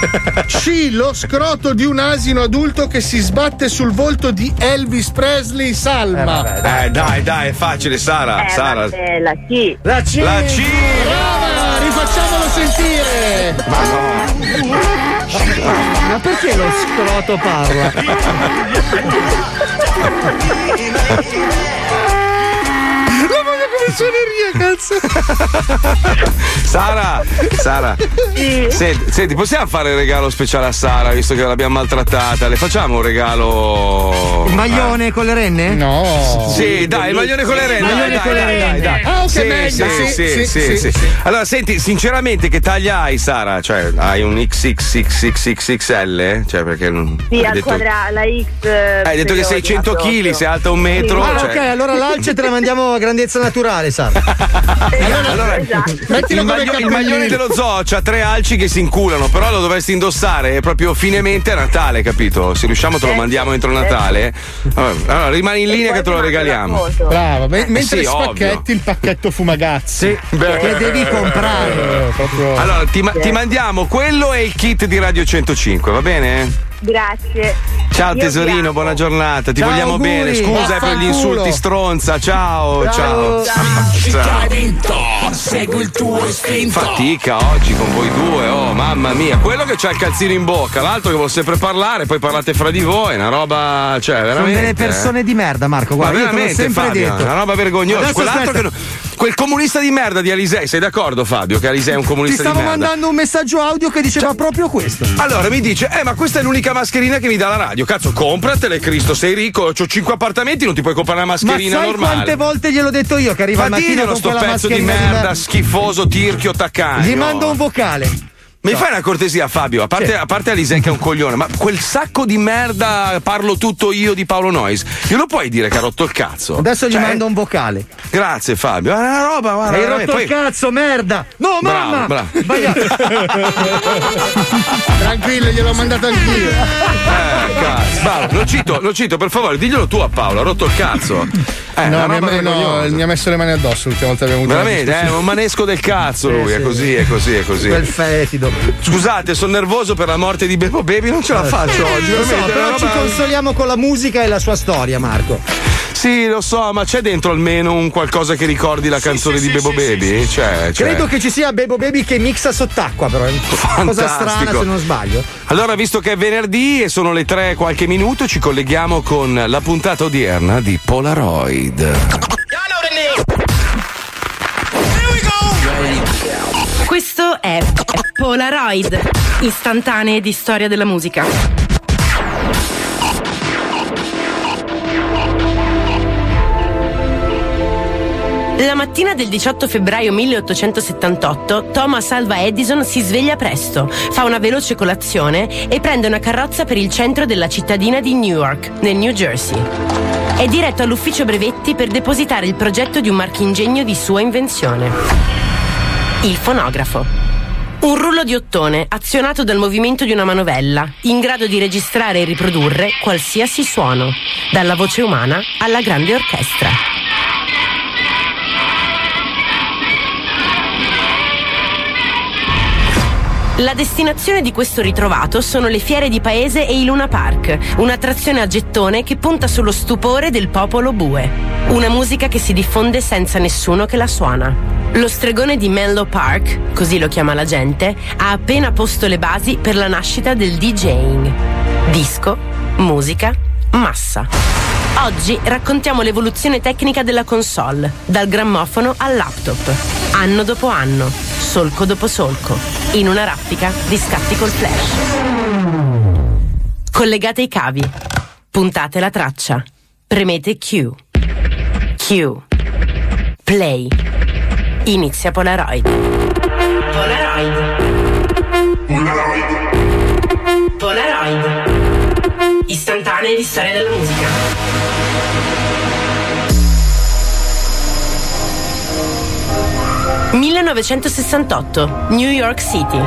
(laughs) C. Lo scroto di un asino adulto che si sbatte sul volto di Elvis Presley Salma. Eh, dai, dai, è facile, Sara. Eh, Sara. vabbè, la C. La C. La C. Brava, rifacciamolo sentire. Ma no. Ma perché lo scroto parla? (laughs) Suoneria, cazzo. (laughs) Sara, Sara. Senti, senti, possiamo fare il regalo speciale a Sara, visto che l'abbiamo maltrattata? Le facciamo un regalo. Il maglione con le renne? No. Sì, dai, il maglione con le renne. Maglione dai, con dai, le dai, renne. dai, dai. Ah, ok, sì, meglio, sì, sì, sì, sì, sì, sì, sì. Allora, senti, sinceramente, che taglia hai, Sara? Cioè, hai un XXXXXL? Cioè, perché non. Sì, al detto- quadra- la X. Hai detto che sei 100 kg, sei alta un metro. Ah, cioè- ok, allora l'alce te la mandiamo a grandezza naturale, Sara. (laughs) Allora, Mettilo il, maglio- il maglione dello zoo c'ha tre alci che si inculano, però lo dovresti indossare proprio finemente a Natale, capito? Se riusciamo te lo mandiamo entro Natale. Allora, allora, rimani in linea che te lo regaliamo. Brava, me- mentre sì, spacchetti il pacchetto fumagazzi Beh. Che devi comprare. Eh, Allora, ti, ma- ti mandiamo quello e il kit di Radio 105, va bene? Grazie. Ciao Io tesorino, buona giornata, ti Ciao, vogliamo auguri. bene. Scusa eh, per gli insulti, stronza. Ciao, ciao. Hai vinto, segui il tuo istinto. Fatica oggi con voi due, oh mamma mia, quello che c'ha il calzino in bocca, l'altro che vuole sempre parlare, poi parlate fra di voi, una roba, cioè Sono veramente. delle persone di merda, Marco. Guarda, Ma io te l'ho veramente, sempre Fabio, detto. una roba vergognosa. Adesso Quell'altro, che aspetta. non, quel comunista di merda di Alisei, sei d'accordo Fabio che Alisei è un Ti comunista di stavo merda? mandando un messaggio audio che diceva proprio questo. Allora mi dice, eh, ma questa è l'unica mascherina che mi dà la radio. Cazzo, compratele, Cristo, sei ricco, ho 5 appartamenti, non ti puoi comprare una Ma mascherina sai normale. quante volte gliel'ho detto io che arriva Ma al mattino con sto quella pezzo di mascherina merda, schifoso, tirchio, taccagno. Gli mando un vocale. Mi fai una cortesia, Fabio? A parte, a parte Alisei che è un coglione, ma quel sacco di merda parlo tutto io di Paolo Nois, glielo puoi dire che ha rotto il cazzo? Adesso gli Cioè, mando un vocale. Grazie, Fabio. È una roba, guarda. Hai rotto il poi- cazzo, merda! No, Bravo, mamma! bravo. Sbagliato. (laughs) Tranquillo, gliel'ho mandato anch'io. Eh, cazzo. Bravo, lo cito, lo cito, per favore, diglielo tu a Paolo, ha rotto il cazzo. Eh, no, mi, ha- no, vergognosa. mi ha messo le mani addosso l'ultima volta che abbiamo avuto Veramente, eh, è discussione. un manesco del cazzo lui, Sì, è sì. così, è così, è così. Quel fetido. Scusate, sono nervoso per la morte di Bebo Baby, non ce la faccio oggi. Lo so, però ci consoliamo con la musica e la sua storia, Marco. Sì, lo so, ma c'è dentro almeno un qualcosa che ricordi la canzone di Bebo Baby? C'è, c'è. Credo che ci sia Bebo Baby che mixa sott'acqua, però. È una cosa strana se non sbaglio. Allora, visto che è venerdì e sono le tre e qualche minuto, ci colleghiamo con la puntata odierna di Polaroid. Questo è Polaroid, istantanee di storia della musica. La mattina del 18 febbraio 1878 Thomas Alva Edison si sveglia presto, fa una veloce colazione e prende una carrozza per il centro della cittadina di Newark, nel New Jersey. È diretto all'ufficio brevetti per depositare il progetto di un marchingegno di sua invenzione. Il fonografo. Un rullo di ottone azionato dal movimento di una manovella, in grado di registrare e riprodurre qualsiasi suono, dalla voce umana alla grande orchestra. La destinazione di questo ritrovato sono le fiere di paese e i Luna Park, un'attrazione a gettone che punta sullo stupore del popolo bue. Una musica che si diffonde senza nessuno che la suona. Lo stregone di Menlo Park, così lo chiama la gente, ha appena posto le basi per la nascita del DJing. Disco, musica, massa. Oggi raccontiamo l'evoluzione tecnica della console, dal grammofono al laptop, anno dopo anno, solco dopo solco, in una raffica di scatti col flash. Collegate i cavi, puntate la traccia, premete Q. Q. Play. Inizia Polaroid. Polaroid. Polaroid. Istantanee di storia della musica. «1968, New York City.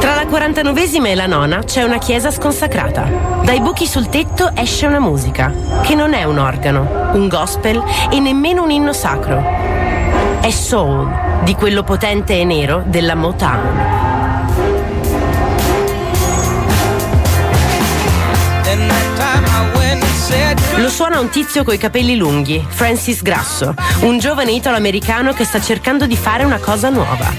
Tra la 49esima e la nona c'è una chiesa sconsacrata. Dai buchi sul tetto esce una musica, che non è un organo, un gospel e nemmeno un inno sacro. È soul, di quello potente e nero della Motown. Lo suona un tizio coi capelli lunghi, Francis Grasso, un giovane italo-americano che sta cercando di fare una cosa nuova.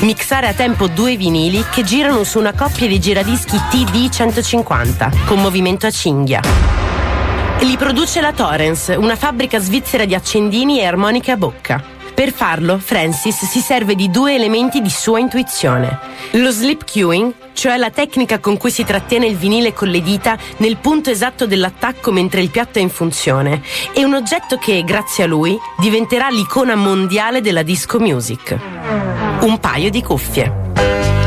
Mixare a tempo due vinili che girano su una coppia di giradischi TD 150 con movimento a cinghia. Li produce la Torrens, una fabbrica svizzera di accendini e armoniche a bocca. Per farlo, Francis si serve di due elementi di sua intuizione. Lo slip cueing, cioè la tecnica con cui si trattiene il vinile con le dita nel punto esatto dell'attacco mentre il piatto è in funzione, e un oggetto che, grazie a lui, diventerà l'icona mondiale della disco music. Un paio di cuffie.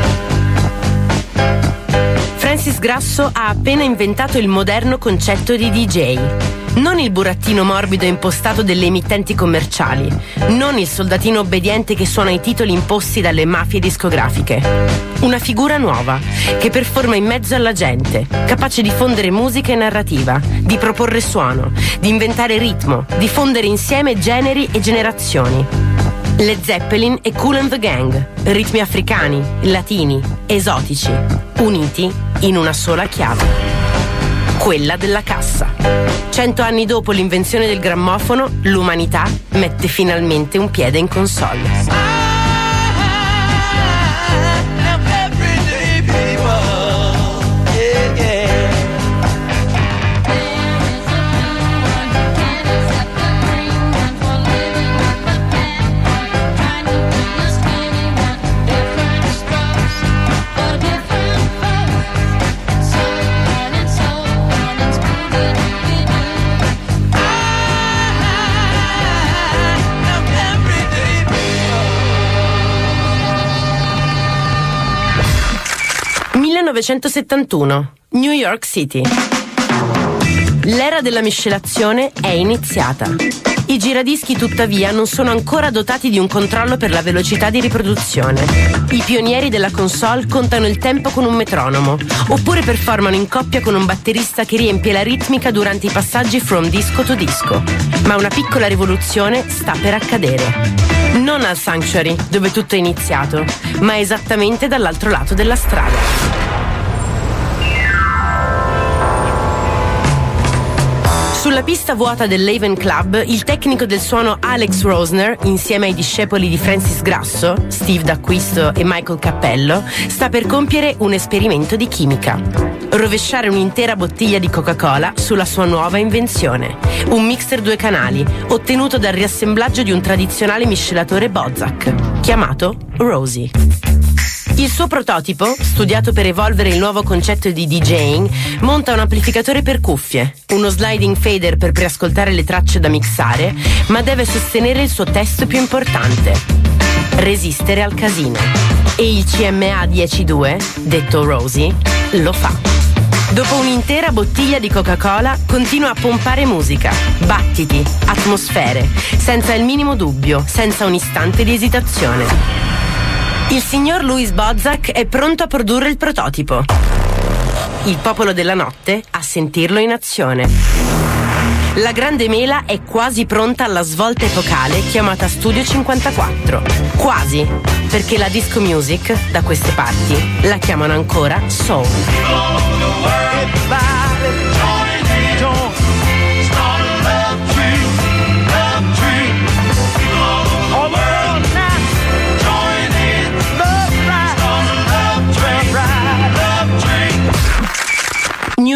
Francis Grasso ha appena inventato il moderno concetto di DJ. Non il burattino morbido e impostato delle emittenti commerciali, non il soldatino obbediente che suona i titoli imposti dalle mafie discografiche. Una figura nuova, che performa in mezzo alla gente, capace di fondere musica e narrativa, di proporre suono, di inventare ritmo, di fondere insieme generi e generazioni. Led Zeppelin e Cool and the Gang, ritmi africani, latini, esotici, uniti in una sola chiave. Quella della cassa. Cento anni dopo l'invenzione del grammofono, l'umanità mette finalmente un piede in console. 1971, New York City. L'era della miscelazione è iniziata. I giradischi tuttavia non sono ancora dotati di un controllo per la velocità di riproduzione. I pionieri della console contano il tempo con un metronomo, oppure performano in coppia con un batterista che riempie la ritmica durante i passaggi from disco to disco. Ma una piccola rivoluzione sta per accadere. Non al Sanctuary, dove tutto è iniziato, ma esattamente dall'altro lato della strada. Sulla pista vuota dell'Haven Club, il tecnico del suono Alex Rosner, insieme ai discepoli di Francis Grasso, Steve D'Acquisto e Michael Cappello, sta per compiere un esperimento di chimica. Rovesciare un'intera bottiglia di Coca-Cola sulla sua nuova invenzione. Un mixer due canali, ottenuto dal riassemblaggio di un tradizionale miscelatore Bozak, chiamato Rosie. Il suo prototipo, studiato per evolvere il nuovo concetto di DJing, monta un amplificatore per cuffie, uno sliding fader per preascoltare le tracce da mixare, ma deve sostenere il suo test più importante: resistere al casino. E il CMA 102, detto Rosie, lo fa. Dopo un'intera bottiglia di Coca-Cola continua a pompare musica, battiti, atmosfere, senza il minimo dubbio, senza un istante di esitazione. Il signor Louis Bozak è pronto a produrre il prototipo. Il popolo della notte a sentirlo in azione. La grande mela è quasi pronta alla svolta epocale chiamata Studio 54. Quasi, perché la disco music, da queste parti, la chiamano ancora soul.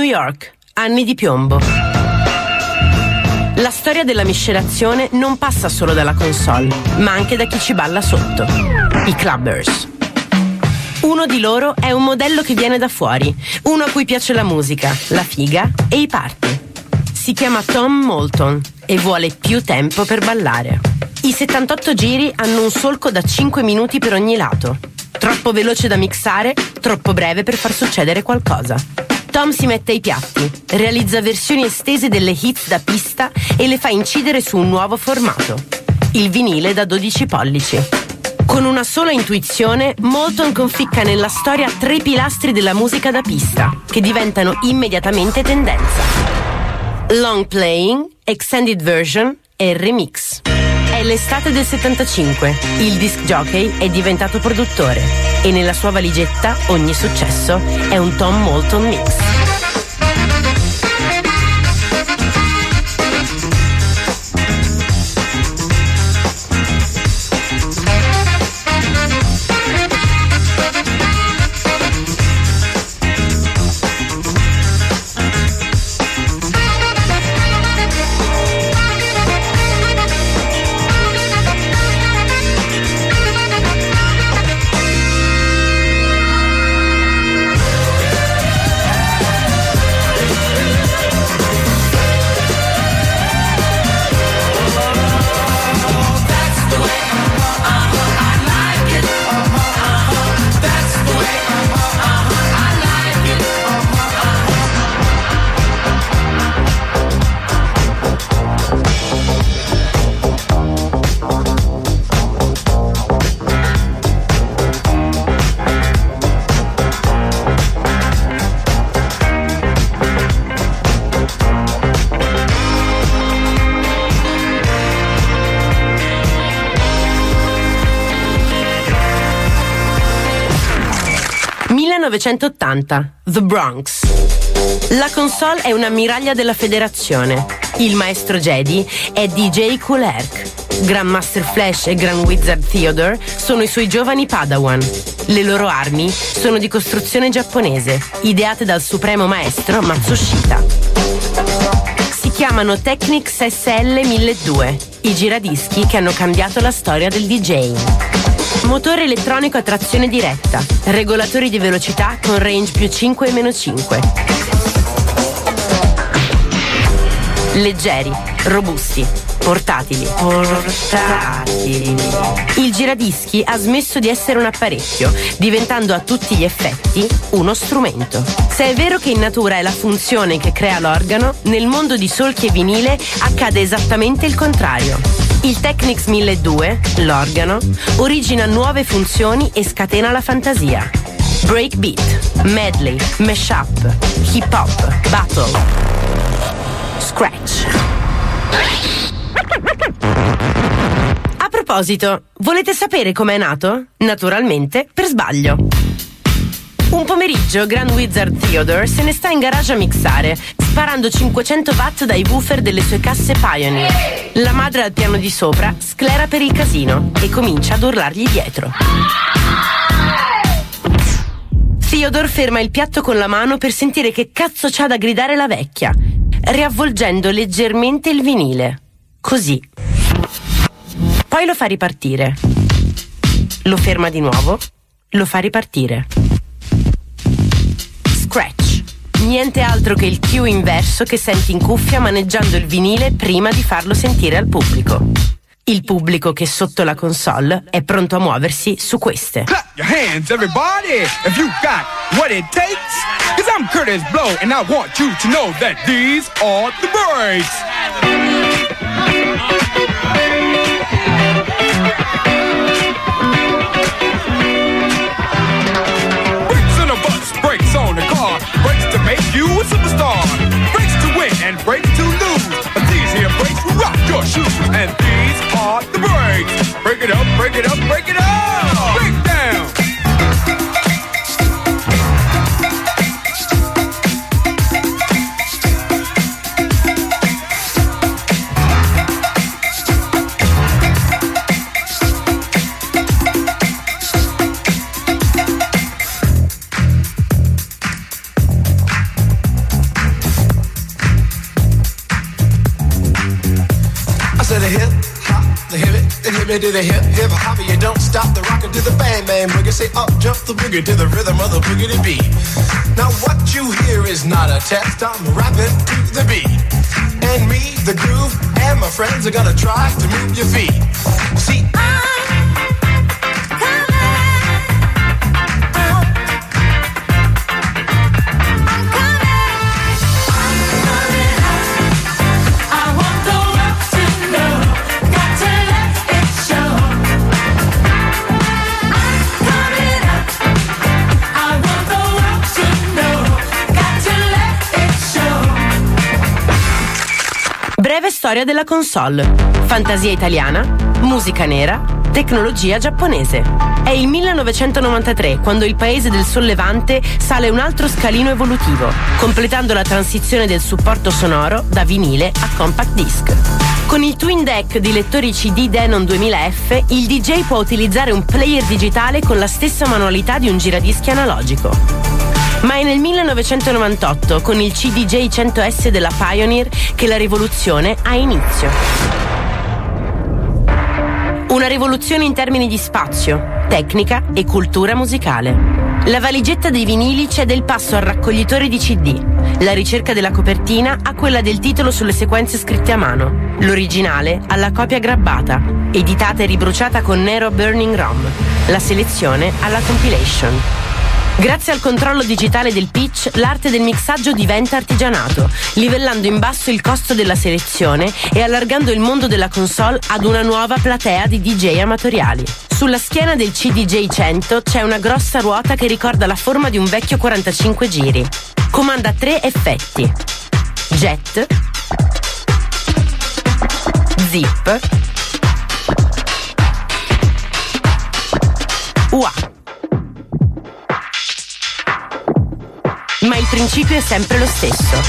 York, anni di piombo. La storia della miscelazione non passa solo dalla console, ma anche da chi ci balla sotto. I clubbers. Uno di loro è un modello che viene da fuori, uno a cui piace la musica, la figa e i party. Si chiama Tom Moulton e vuole più tempo per ballare. I 78 giri hanno un solco da 5 minuti per ogni lato. Troppo veloce da mixare, troppo breve per far succedere qualcosa. Tom si mette ai piatti, realizza versioni estese delle hits da pista e le fa incidere su un nuovo formato, il vinile da 12 pollici. Con una sola intuizione, Moulton conficca nella storia tre pilastri della musica da pista, che diventano immediatamente tendenza. Long playing, extended version e remix. È l'estate del 75, il disc jockey è diventato produttore e nella sua valigetta ogni successo è un Tom Moulton mix. 1980, The Bronx. La console è un'ammiraglia della federazione. Il maestro Jedi è DJ Herc. Grandmaster Flash e Grand Wizard Theodore sono i suoi giovani Padawan. Le loro armi sono di costruzione giapponese, ideate dal supremo maestro Matsushita. Si chiamano Technics SL 1200, i giradischi che hanno cambiato la storia del DJ. Motore elettronico a trazione diretta, regolatori di velocità con range più 5 e meno 5. Leggeri, robusti, Portatili. Portatili. Il giradischi ha smesso di essere un apparecchio, diventando a tutti gli effetti uno strumento. Se è vero che in natura è la funzione che crea l'organo, nel mondo di solchi e vinile accade esattamente il contrario. Il Technics 1200, l'organo, origina nuove funzioni e scatena la fantasia. Breakbeat, medley, mashup, hip hop, battle, scratch. A proposito, volete sapere com'è nato? Naturalmente, per sbaglio. Un pomeriggio Grand Wizard Theodore se ne sta in garage a mixare, sparando 500 watt dai woofer delle sue casse Pioneer. La madre al piano di sopra sclera per il casino e comincia ad urlargli dietro. Theodore ferma il piatto con la mano per sentire che cazzo c'ha da gridare la vecchia, riavvolgendo leggermente il vinile. Così. Poi lo fa ripartire. Lo ferma di nuovo. Lo fa ripartire. Niente altro che il cue inverso che senti in cuffia maneggiando il vinile prima di farlo sentire al pubblico. Il pubblico che sotto la console è pronto a muoversi su queste. Clap your hands, everybody, if you got what it takes. Cause I'm Curtis Blow, and I want you to know that these are the breaks. Shoes, and these are the breaks. Break it up, break it up, break it up. It to the hip hip hop. You don't stop the rocker to the bang bang boogie. Say up jump the boogie to the rhythm of the boogie beat. Now what you hear is not a test. I'm rapping to the beat, and me, the groove, and my friends are gonna try to move your feet. See, I storia della console. Fantasia italiana, musica nera, tecnologia giapponese. È il 1993 quando il paese del sollevante sale un altro scalino evolutivo, completando la transizione del supporto sonoro da vinile a compact disc. Con il twin deck di lettori CD Denon 2000F, il DJ può utilizzare un player digitale con la stessa manualità di un giradischi analogico. Ma è nel 1998, con il CDJ 100S della Pioneer, che la rivoluzione ha inizio. Una rivoluzione in termini di spazio, tecnica e cultura musicale. La valigetta dei vinili cede il passo al raccoglitore di CD, la ricerca della copertina a quella del titolo sulle sequenze scritte a mano, l'originale alla copia grabbata, editata e ribruciata con nero Burning ROM, la selezione alla compilation. Grazie al controllo digitale del pitch, l'arte del mixaggio diventa artigianato, livellando in basso il costo della selezione e allargando il mondo della console ad una nuova platea di DJ amatoriali. Sulla schiena del CDJ 100 c'è una grossa ruota che ricorda la forma di un vecchio 45 giri. Comanda tre effetti: jet, zip, wah. Ma il principio è sempre lo stesso.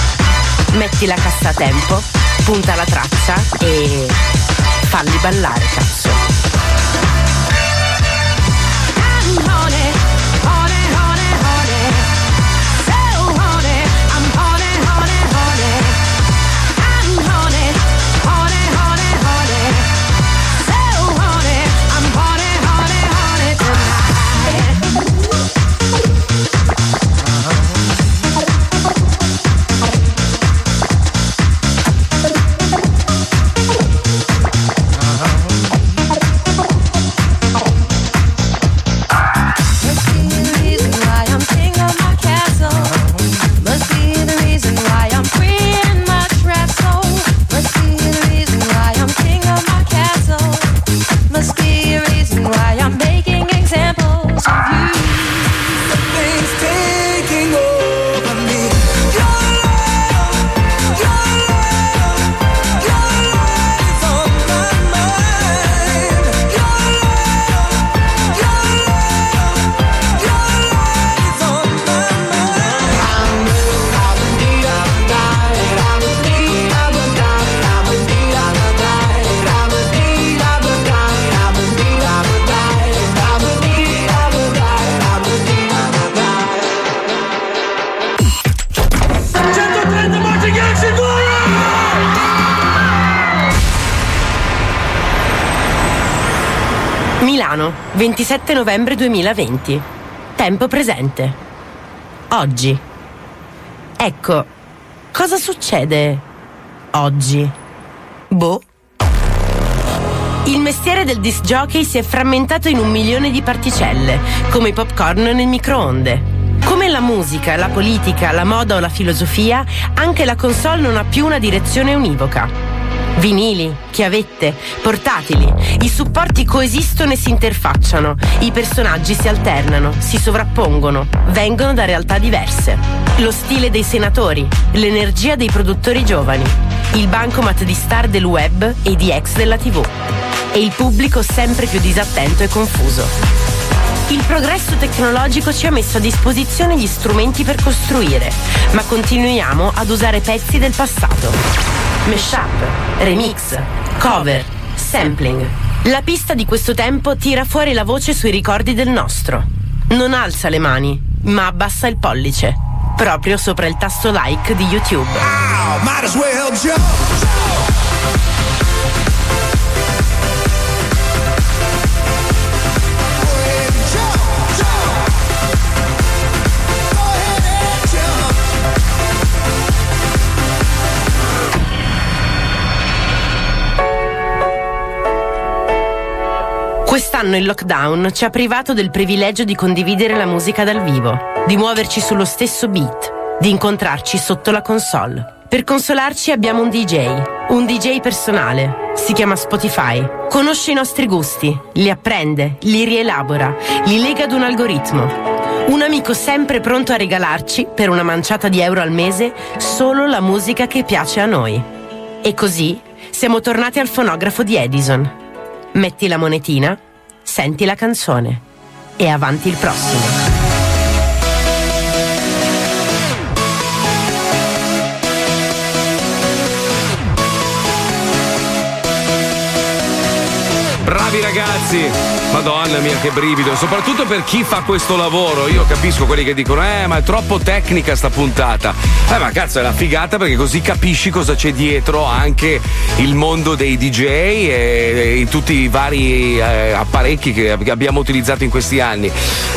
Metti la cassa a tempo, punta la traccia e falli ballare, cazzo. 27 novembre 2020. Tempo presente. Oggi. Ecco, cosa succede oggi? Boh. Il mestiere del disc jockey si è frammentato in un milione di particelle, come i popcorn nel microonde. Come la musica, la politica, la moda o la filosofia, anche la console non ha più una direzione univoca. Vinili, chiavette, portatili, i supporti coesistono e si interfacciano, i personaggi si alternano, si sovrappongono, vengono da realtà diverse. Lo stile dei senatori, l'energia dei produttori giovani, il bancomat di star del web e di ex della tv. E il pubblico sempre più disattento e confuso. Il progresso tecnologico ci ha messo a disposizione gli strumenti per costruire, ma continuiamo ad usare pezzi del passato. Mashup, remix, cover, sampling. La pista di questo tempo tira fuori la voce sui ricordi del nostro. Non alza le mani, ma abbassa il pollice, proprio sopra il tasto like di YouTube. Might Quest'anno il lockdown ci ha privato del privilegio di condividere la musica dal vivo, di muoverci sullo stesso beat, di incontrarci sotto la console. Per consolarci abbiamo un DJ, un DJ personale, si chiama Spotify. Conosce i nostri gusti, li apprende, li rielabora, li lega ad un algoritmo. Un amico sempre pronto a regalarci, per una manciata di euro al mese, solo la musica che piace a noi. E così siamo tornati al fonografo di Edison. Metti la monetina, senti la canzone e avanti il prossimo. Bravi ragazzi! Madonna mia, che brivido! Soprattutto per chi fa questo lavoro. Io capisco quelli che dicono: Eh, ma è troppo tecnica sta puntata. Eh, ma cazzo, è la figata perché così capisci cosa c'è dietro anche il mondo dei DJ e, e tutti i vari eh, apparecchi che ab- abbiamo utilizzato in questi anni.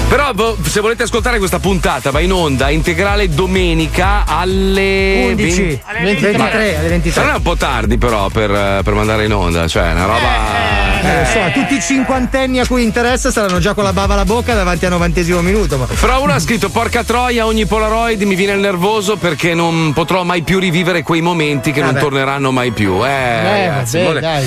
Però vo- se volete ascoltare questa puntata va in onda integrale domenica alle 11, 23, alle 23. Non è un po' tardi però per, eh, per mandare in onda, cioè una roba. Eh, lo so, tutti i cinquantenni a cui interessa saranno già con la bava alla bocca davanti al novantesimo minuto. Ma... Però uno ha scritto porca troia, ogni Polaroid mi viene il nervoso perché non potrò mai più rivivere quei momenti che non Vabbè. torneranno mai più. Eh, Eh, ragazzi, vabbè, vuole- dai.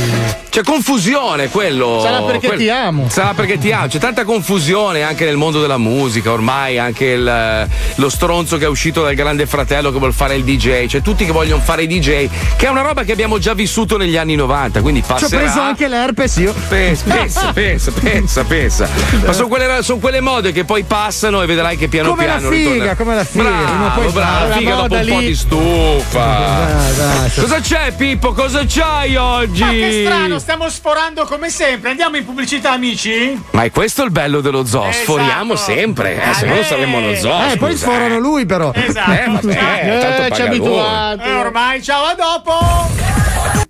C'è confusione quello. Sarà perché quel- ti amo. Sarà perché ti amo. C'è tanta confusione anche nel mondo della musica. Ormai anche il- lo stronzo che è uscito dal grande fratello che vuol fare il DJ. C'è tutti che vogliono fare i DJ, che è una roba che abbiamo già vissuto negli anni 90. Quindi Ci ho passerà. preso anche l'herpes io. Pensa, pensa, (laughs) pensa, pensa, pensa. Ma sono quelle, son quelle mode che poi passano e vedrai che piano Come la piano figa, ritorna- come la figa, Bravo, poi bravo, la figa La dopo moda un po' lì. di stufa. Dai, Cosa c'è, Pippo? Cosa c'hai oggi? Ma che strano, stiamo sforando come sempre. Andiamo in pubblicità, amici? Ma è questo il bello dello zoo, sforiamo sempre, eh, se no non saremmo lo zoo. Eh, poi scusa, sforano lui però. Esatto. Eh, vabbè, tanto ci abituato. Eh, ormai, ciao, a dopo.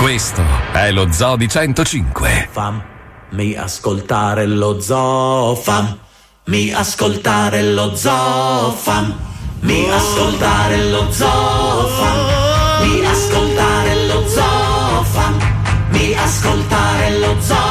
Questo è lo Zoo di 105. Fammi ascoltare lo zoo, fammi ascoltare lo zoo, fammi ascoltare lo zoo, fammi ascoltare lo zoo, fammi ascoltare lo zoo,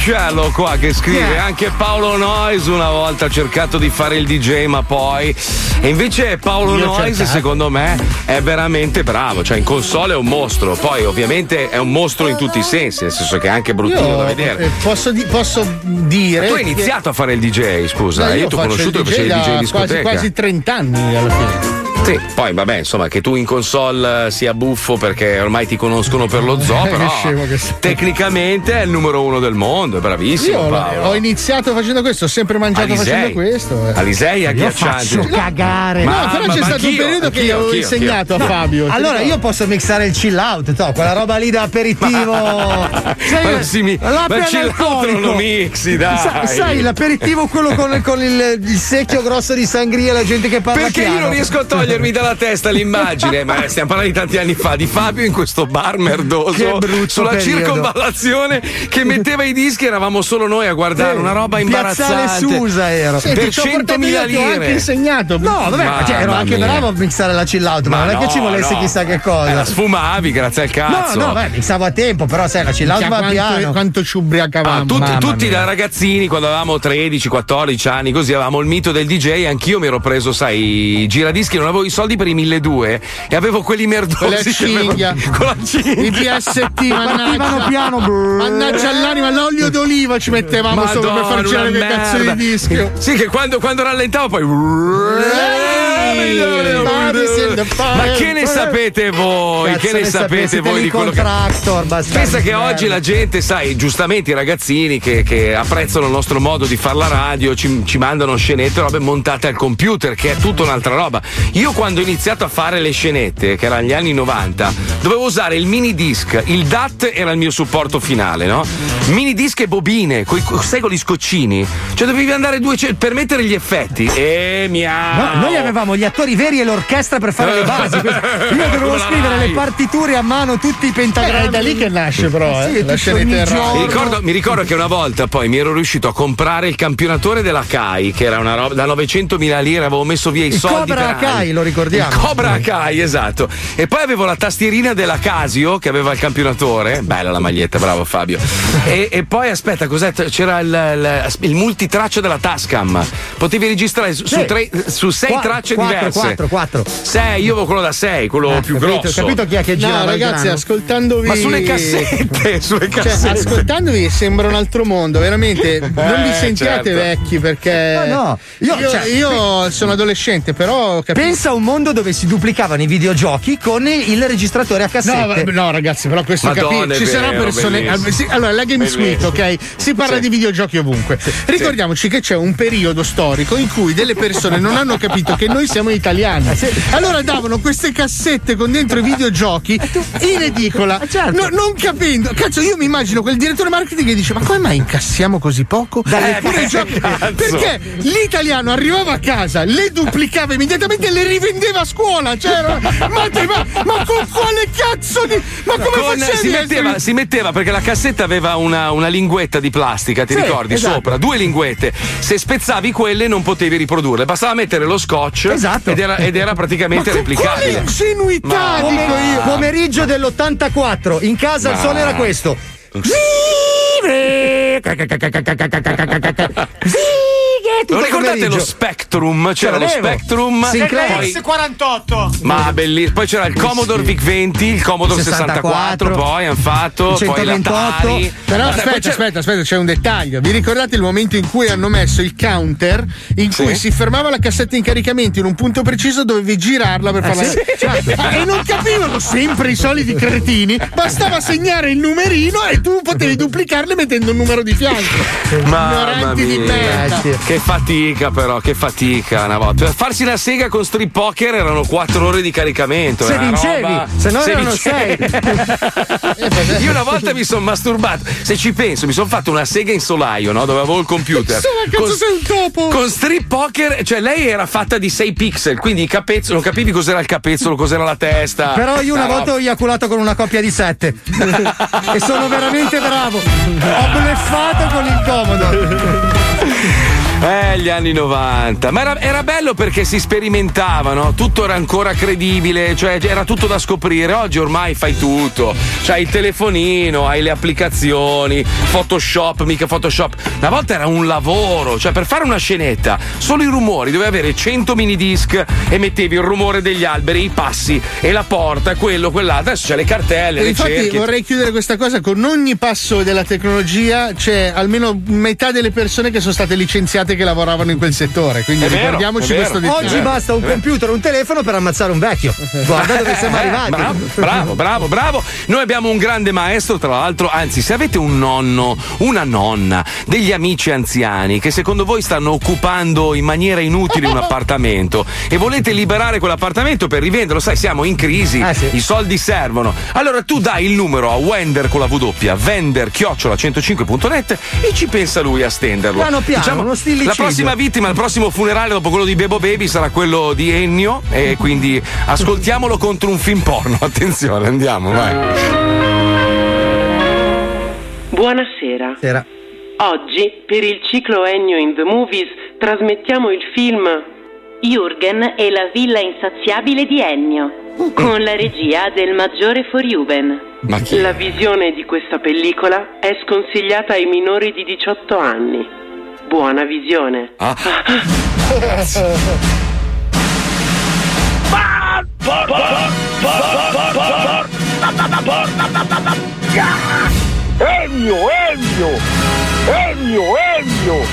sbruffoncello qua che scrive anche Paolo Noyes una volta ha cercato di fare il DJ ma poi e invece Paolo Io Noyes cercato. secondo me è veramente bravo cioè in console è un mostro poi ovviamente è un mostro in tutti i sensi nel senso che è anche bruttino Io, da vedere eh, posso, di- posso dire. tu hai che- iniziato a fare il DJ scusa No, io, io ti ho conosciuto il che facevi il DJ in quasi, discoteca quasi 30 anni alla fine. Sì, poi vabbè, insomma, che tu in console eh, sia buffo perché ormai ti conoscono per lo zoo, (laughs) Eh, però che che tecnicamente è il numero uno del mondo, è bravissimo. Io ho iniziato facendo questo, ho sempre mangiato Alisei. facendo questo. eh. Alisei è agghiacciante. faccio cagare. No, Ma- però ma- c'è ma stato un anch'io, periodo che anch'io, io avevo anch'io, insegnato anch'io. a Fabio. ti Allora io posso mixare il chill out, to, quella roba lì da aperitivo. (laughs) Sai, Ma non si mi- ma il chill out non lo mixi, dai. Sa- sai, l'aperitivo quello con, con il, il secchio grosso di sangria, la gente che parla Perché io piano. non riesco a togliermi dalla testa l'immagine, ma stiamo parlando di tanti anni fa, di Fabio in questo bar merdoso sulla periodo. circonvallazione che metteva i dischi, eravamo solo noi a guardare una roba Piazzale imbarazzante. Susa ero. per ti ci ho portato 100.000 io, ti ho anche lire. insegnato. No, vabbè, ma cioè, ero anche mia. bravo a mixare la chill out, ma, non è che no, ci volesse no. chissà che Eh, cosa. la sfumavi, grazie al no, cazzo. no, beh, mixavo a tempo, però sai, la chill out va piano. quanto, ci Ah, ubriacavamo. tutti, Mamma tutti mia. da ragazzini, quando avevamo 13, 14 anni, così avevamo il mito del DJ. Anch'io mi ero preso, sai, i giradischi, non avevo i soldi per i 1200 e avevo quelli merdosi. Con la. Con la cinghia. I Partivano (laughs) mannaggia. piano. Mannaggia all'anima, l'olio d'oliva ci mettevamo sopra per far Madonna, girare che cazzo di disco. Sì, che quando, quando rallentavo poi. Ma che ne sapete voi? Cazzo che ne ne sapete voi di quello che. contractor, bastardi Pensa che oggi la gente, sai, giustamente i ragazzini che, che apprezzano il nostro modo di fare la radio ci, ci mandano scenette, robe montate al computer, che è tutta un'altra roba. Io quando ho iniziato a fare le scenette, che erano gli anni 90, dovevo usare il mini disc, il DAT era il mio supporto finale, no? Mini disc e bobine, coi, sai con gli scoccini. Cioè dovevi andare due per mettere gli effetti. E mia. No, noi avevamo gli attori veri e l'orchestra per fare le basi. (laughs) Io dovevo la scrivere le partiture a mano, tutti i Eh, pentagrammi. è da lì che nasce però, Sì, eh, la tutto scenetta. Mi ricordo, mi ricordo che una volta poi mi ero riuscito a comprare il campionatore della CAI, che era una roba da 900.000 lire, avevo messo via i Il soldi. Cobra. Akai, lo ricordiamo. Il Cobra Akai, esatto. E poi avevo la tastierina della Casio che aveva il campionatore. Bella la maglietta, bravo Fabio. E, e poi aspetta, cos'è? C'era il, il, il multitraccia della Tascam. Potevi registrare su, Sì. tre- su sei Qua- tracce quattro, diverse. quattro, quattro. Sei, io avevo quello da 6, quello più capito, grosso. capito chi è che gira No, ragazzi, grano? ascoltandovi. Ma sulle cassette, sulle Cioè, cassette. ascoltandovi sembra un altro mondo, veramente. (laughs) Non vi Eh, sentiate certo. vecchi perché. No, no, io- io, cioè- io sono adolescente, però capisco. Pensa a un mondo dove si duplicavano i videogiochi con il registratore a No, cassette. va- no, ragazzi, però questo Madonna. Ci vero, persone. bellissimo. sì, Allora, la Games Week, ok? Si parla Sì. di videogiochi ovunque. Ricordiamoci che c'è un periodo storico in cui delle persone non hanno capito che noi siamo italiani. Allora davano queste cassette con dentro i videogiochi (laughs) in edicola, no- non capendo. Cazzo, io mi immagino quel direttore marketing che dice: Ma come mai incassiamo così poco? Eh, Pure giochi-. Perché l'italiano arrivava a casa, le duplicava immediatamente e le rivendeva a scuola. Cioè, (laughs) ma, te- ma- ma con quale cazzo di. Ma come Con- facevi? si, a metteva, si metteva perché la cassetta aveva una, una linguetta di plastica, ti Sì, ricordi? esatto. Sopra, due linguette. Se spezzavi quelle non potevi riprodurle, bastava mettere lo scotch Esatto. Ed, era, ed era praticamente Quale replicabile. ingenuità, Ma- dico io. pomeriggio dell'84, in casa il Ma- suono era questo. Tutto Non ricordate pomeriggio. lo Spectrum? C'era lo. Spectrum. Sinclair. poi- X48. ma bellissimo. Poi c'era il Commodore VIC 20, il Commodore 64, 64, poi hanno fatto, poi 128. l'Atari. Però aspetta, aspetta, aspetta, c'è un dettaglio. Vi ricordate il momento in cui hanno messo il counter in cui si fermava la cassetta in caricamento in un punto preciso, dovevi girarla per farla. sì, (laughs) certo. Ah, E non capivano sempre i soliti cretini. Bastava segnare il numerino e tu potevi duplicarle mettendo un numero di fianco. Ignoranti di merda. Che fatica però, che fatica una volta. Per farsi la sega con strip poker erano 4 ore di caricamento. Se vincevi, roba- se no Se erano vincevi. (laughs) Io una volta mi sono masturbato. Se ci penso, mi sono fatto una sega in solaio, no? Dove avevo il computer. Con- sei un topo? Con strip poker, cioè lei era fatta di 6 pixel, quindi i capezzoli, non capivi cos'era il capezzolo, cos'era la testa. Però io una No, volta ho eiaculato con una coppia di sette. (laughs) e sono veramente bravo. Ho bleffato con il comodo. Eh, gli anni 90. Ma era, era bello perché si sperimentavano, tutto era ancora credibile, cioè era tutto da scoprire. Oggi ormai fai tutto. C'hai il telefonino, hai le applicazioni, Photoshop, mica Photoshop. Una volta era un lavoro, cioè per fare una scenetta, solo i rumori, dovevi avere 100 mini disc e mettevi il rumore degli alberi, i passi e la porta, quello, quell'altro. Adesso c'è le cartelle, E le infatti cerchi. vorrei chiudere questa cosa con ogni passo della tecnologia c'è almeno metà delle persone che sono state licenziate che lavoravano in quel settore quindi È vero, ricordiamoci questo dettaglio Oggi basta un computer, un telefono per ammazzare un vecchio. Guarda dove siamo Eh, arrivati. Bravo, bravo, bravo, bravo. Noi abbiamo un grande maestro, tra l'altro, anzi, se avete un nonno, una nonna, degli amici anziani che secondo voi stanno occupando in maniera inutile un appartamento e volete liberare quell'appartamento per rivenderlo, sai, siamo in crisi, i soldi servono. Allora tu dai il numero a Wender con la W, vender chiocciola 105.net e ci pensa lui a stenderlo. Diciamo, Piano piano, uno stillicidio. La prossima vittima, il prossimo funerale dopo quello di Bebo Baby sarà quello di Ennio e quindi ascoltiamolo contro un film porno. (laughs) Attenzione, andiamo, vai. Buonasera. Sera. Oggi, per il ciclo Ennio in the Movies, trasmettiamo il film Jürgen e la villa insaziabile di Ennio, con la regia del maggiore chi? La visione di questa pellicola è sconsigliata ai minori di 18 anni. Buona visione. Ah. Ennio, Ennio! Ennio, Ennio!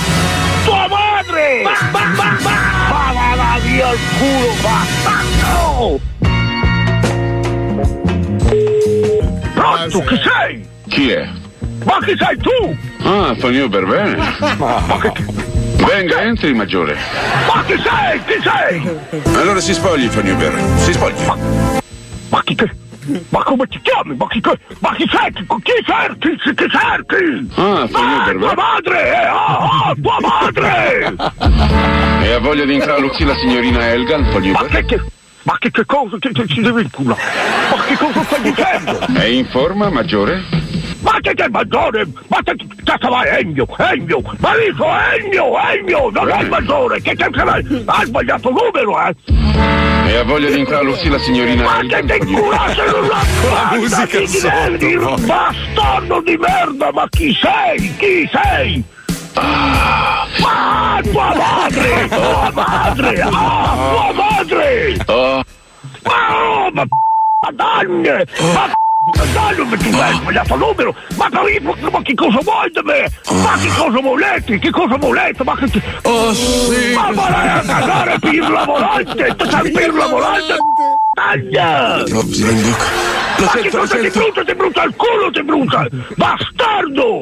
¡Tua madre! ¡Va, va, va, va! ¡Va, va, va, via il culo, bastardo! Pronto, chi sei? Chi è? Ma chi sei tu? Ah, Fanio per bene. Ma che... Venga, entri, maggiore. Ma chi sei? Chi sei? Allora si spogli, per. Si spogli. Ma chi che... Ma come ti chiami? Ma chi, che- ma chi sei? Chi, chi cerchi? Chi, chi cerchi? Ah, Fanio per tua madre! Eh, ah, ah, tua madre! (laughs) E ha voglia di incraluzzi la signorina Elga, Fanio Ma per? che, che, ma che, che cosa che, che ci deve vincula? Ma che cosa stai dicendo? È in forma, maggiore? Ma che che maggiore? Ma che cazzo vai Ennio? Ennio! Ma dico Ennio! Ennio! Non è il maggiore! Che che che Hai sbagliato numero, eh! E ha voglia di incraluzzi la signorina Ma Elga, che te Fanio inculasse per? una la (laughs) musica sotto, Bastardo di merda! Ma chi sei? Chi sei? Ma tua madre! Tua madre! Ah, tua madre! Oh, Ma, ma p***a danne! Ma p***a danne, ma tu hai sbagliato numero! Ma, che cosa vuoi da me? Ma che cosa volete? Che cosa volete? Ma che... Oh sì! Ma vai a cagare pirla volante! Pirla volante! Taglia! Ma che cosa ti brucia? Ti brucia il culo, ti brucia! Bastardo!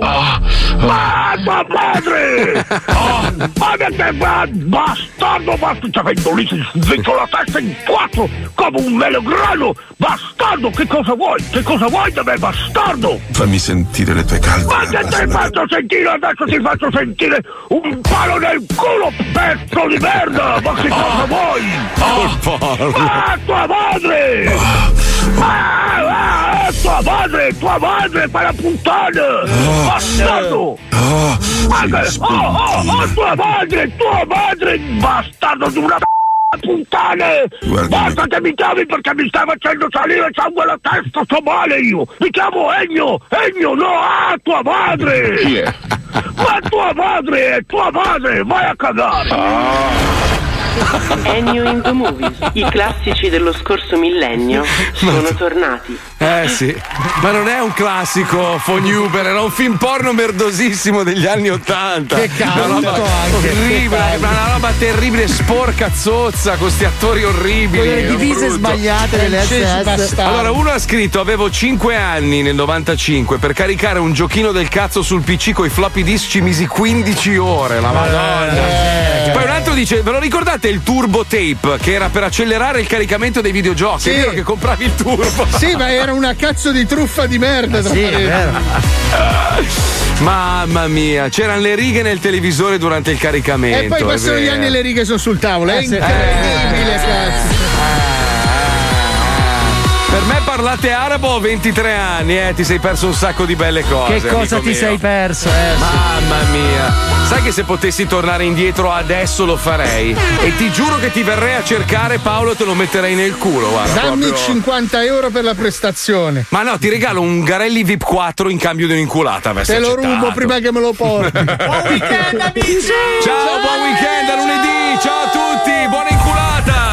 Ma tua madre! Oh, (laughs) ma che te? Bastardo! Ma ti avendo lì, ti svecchio la testa in quattro come un melograno! Bastardo! Che cosa vuoi? Che cosa vuoi da me, bastardo? Fammi sentire le tue calde Ma che ti faccio sentire? Adesso ti faccio sentire un palo nel culo, pezzo di merda! Ma che cosa vuoi? Ma tua madre! Ma, ma, tua madre, tua madre, fai la puttana! Bastardo! Ma che, oh, oh, oh, tua madre, tua madre, bastardo di una puttane! Basta che mi chiami perché mi stai facendo salire sangue alla testa, sto male io! Mi chiamo Ennio! Ennio, no! Ah, tua madre! Chi è? Ma tua madre tua madre! Vai a cagare! (laughs) Ennio in the Movies. I classici dello scorso millennio (laughs) sono tornati. Eh sì, ma non è un classico Fognuber, era un film porno merdosissimo degli anni Ottanta. Che cazzo Una roba anche, orribile, cazzo. una roba terribile, sporca zozza, con questi attori orribili. Con le divise sbagliate delle SS. Allora, uno ha scritto: Avevo 5 anni nel 95 per caricare un giochino del cazzo sul PC con i floppy disk ci misi 15 ore. La madonna. Poi un altro dice: Ve lo ricordate il turbo tape che era per accelerare il caricamento dei videogiochi? Sì. È vero che compravi il turbo. Sì, ma era una cazzo di truffa di merda. sì, è vero. Mamma mia, c'erano le righe nel televisore durante il caricamento. E poi passano gli anni e le righe sono sul tavolo. È Eh, incredibile, Eh, cazzo. Me parlate arabo a 23 anni, eh, ti sei perso un sacco di belle cose. Che cosa amico ti mio. sei perso? Eh. Mamma mia, sai che se potessi tornare indietro adesso lo farei? E ti giuro che ti verrei a cercare, Paolo, e te lo metterei nel culo. Guarda, Dammi proprio- 50 euro per la prestazione. Ma no, ti regalo un Garelli VIP 4 in cambio di un'inculata. Te lo accettato. rubo prima che me lo porti. (laughs) Buon weekend, amici! Ciao, buon weekend a lunedì. Ciao a tutti, buona inculata.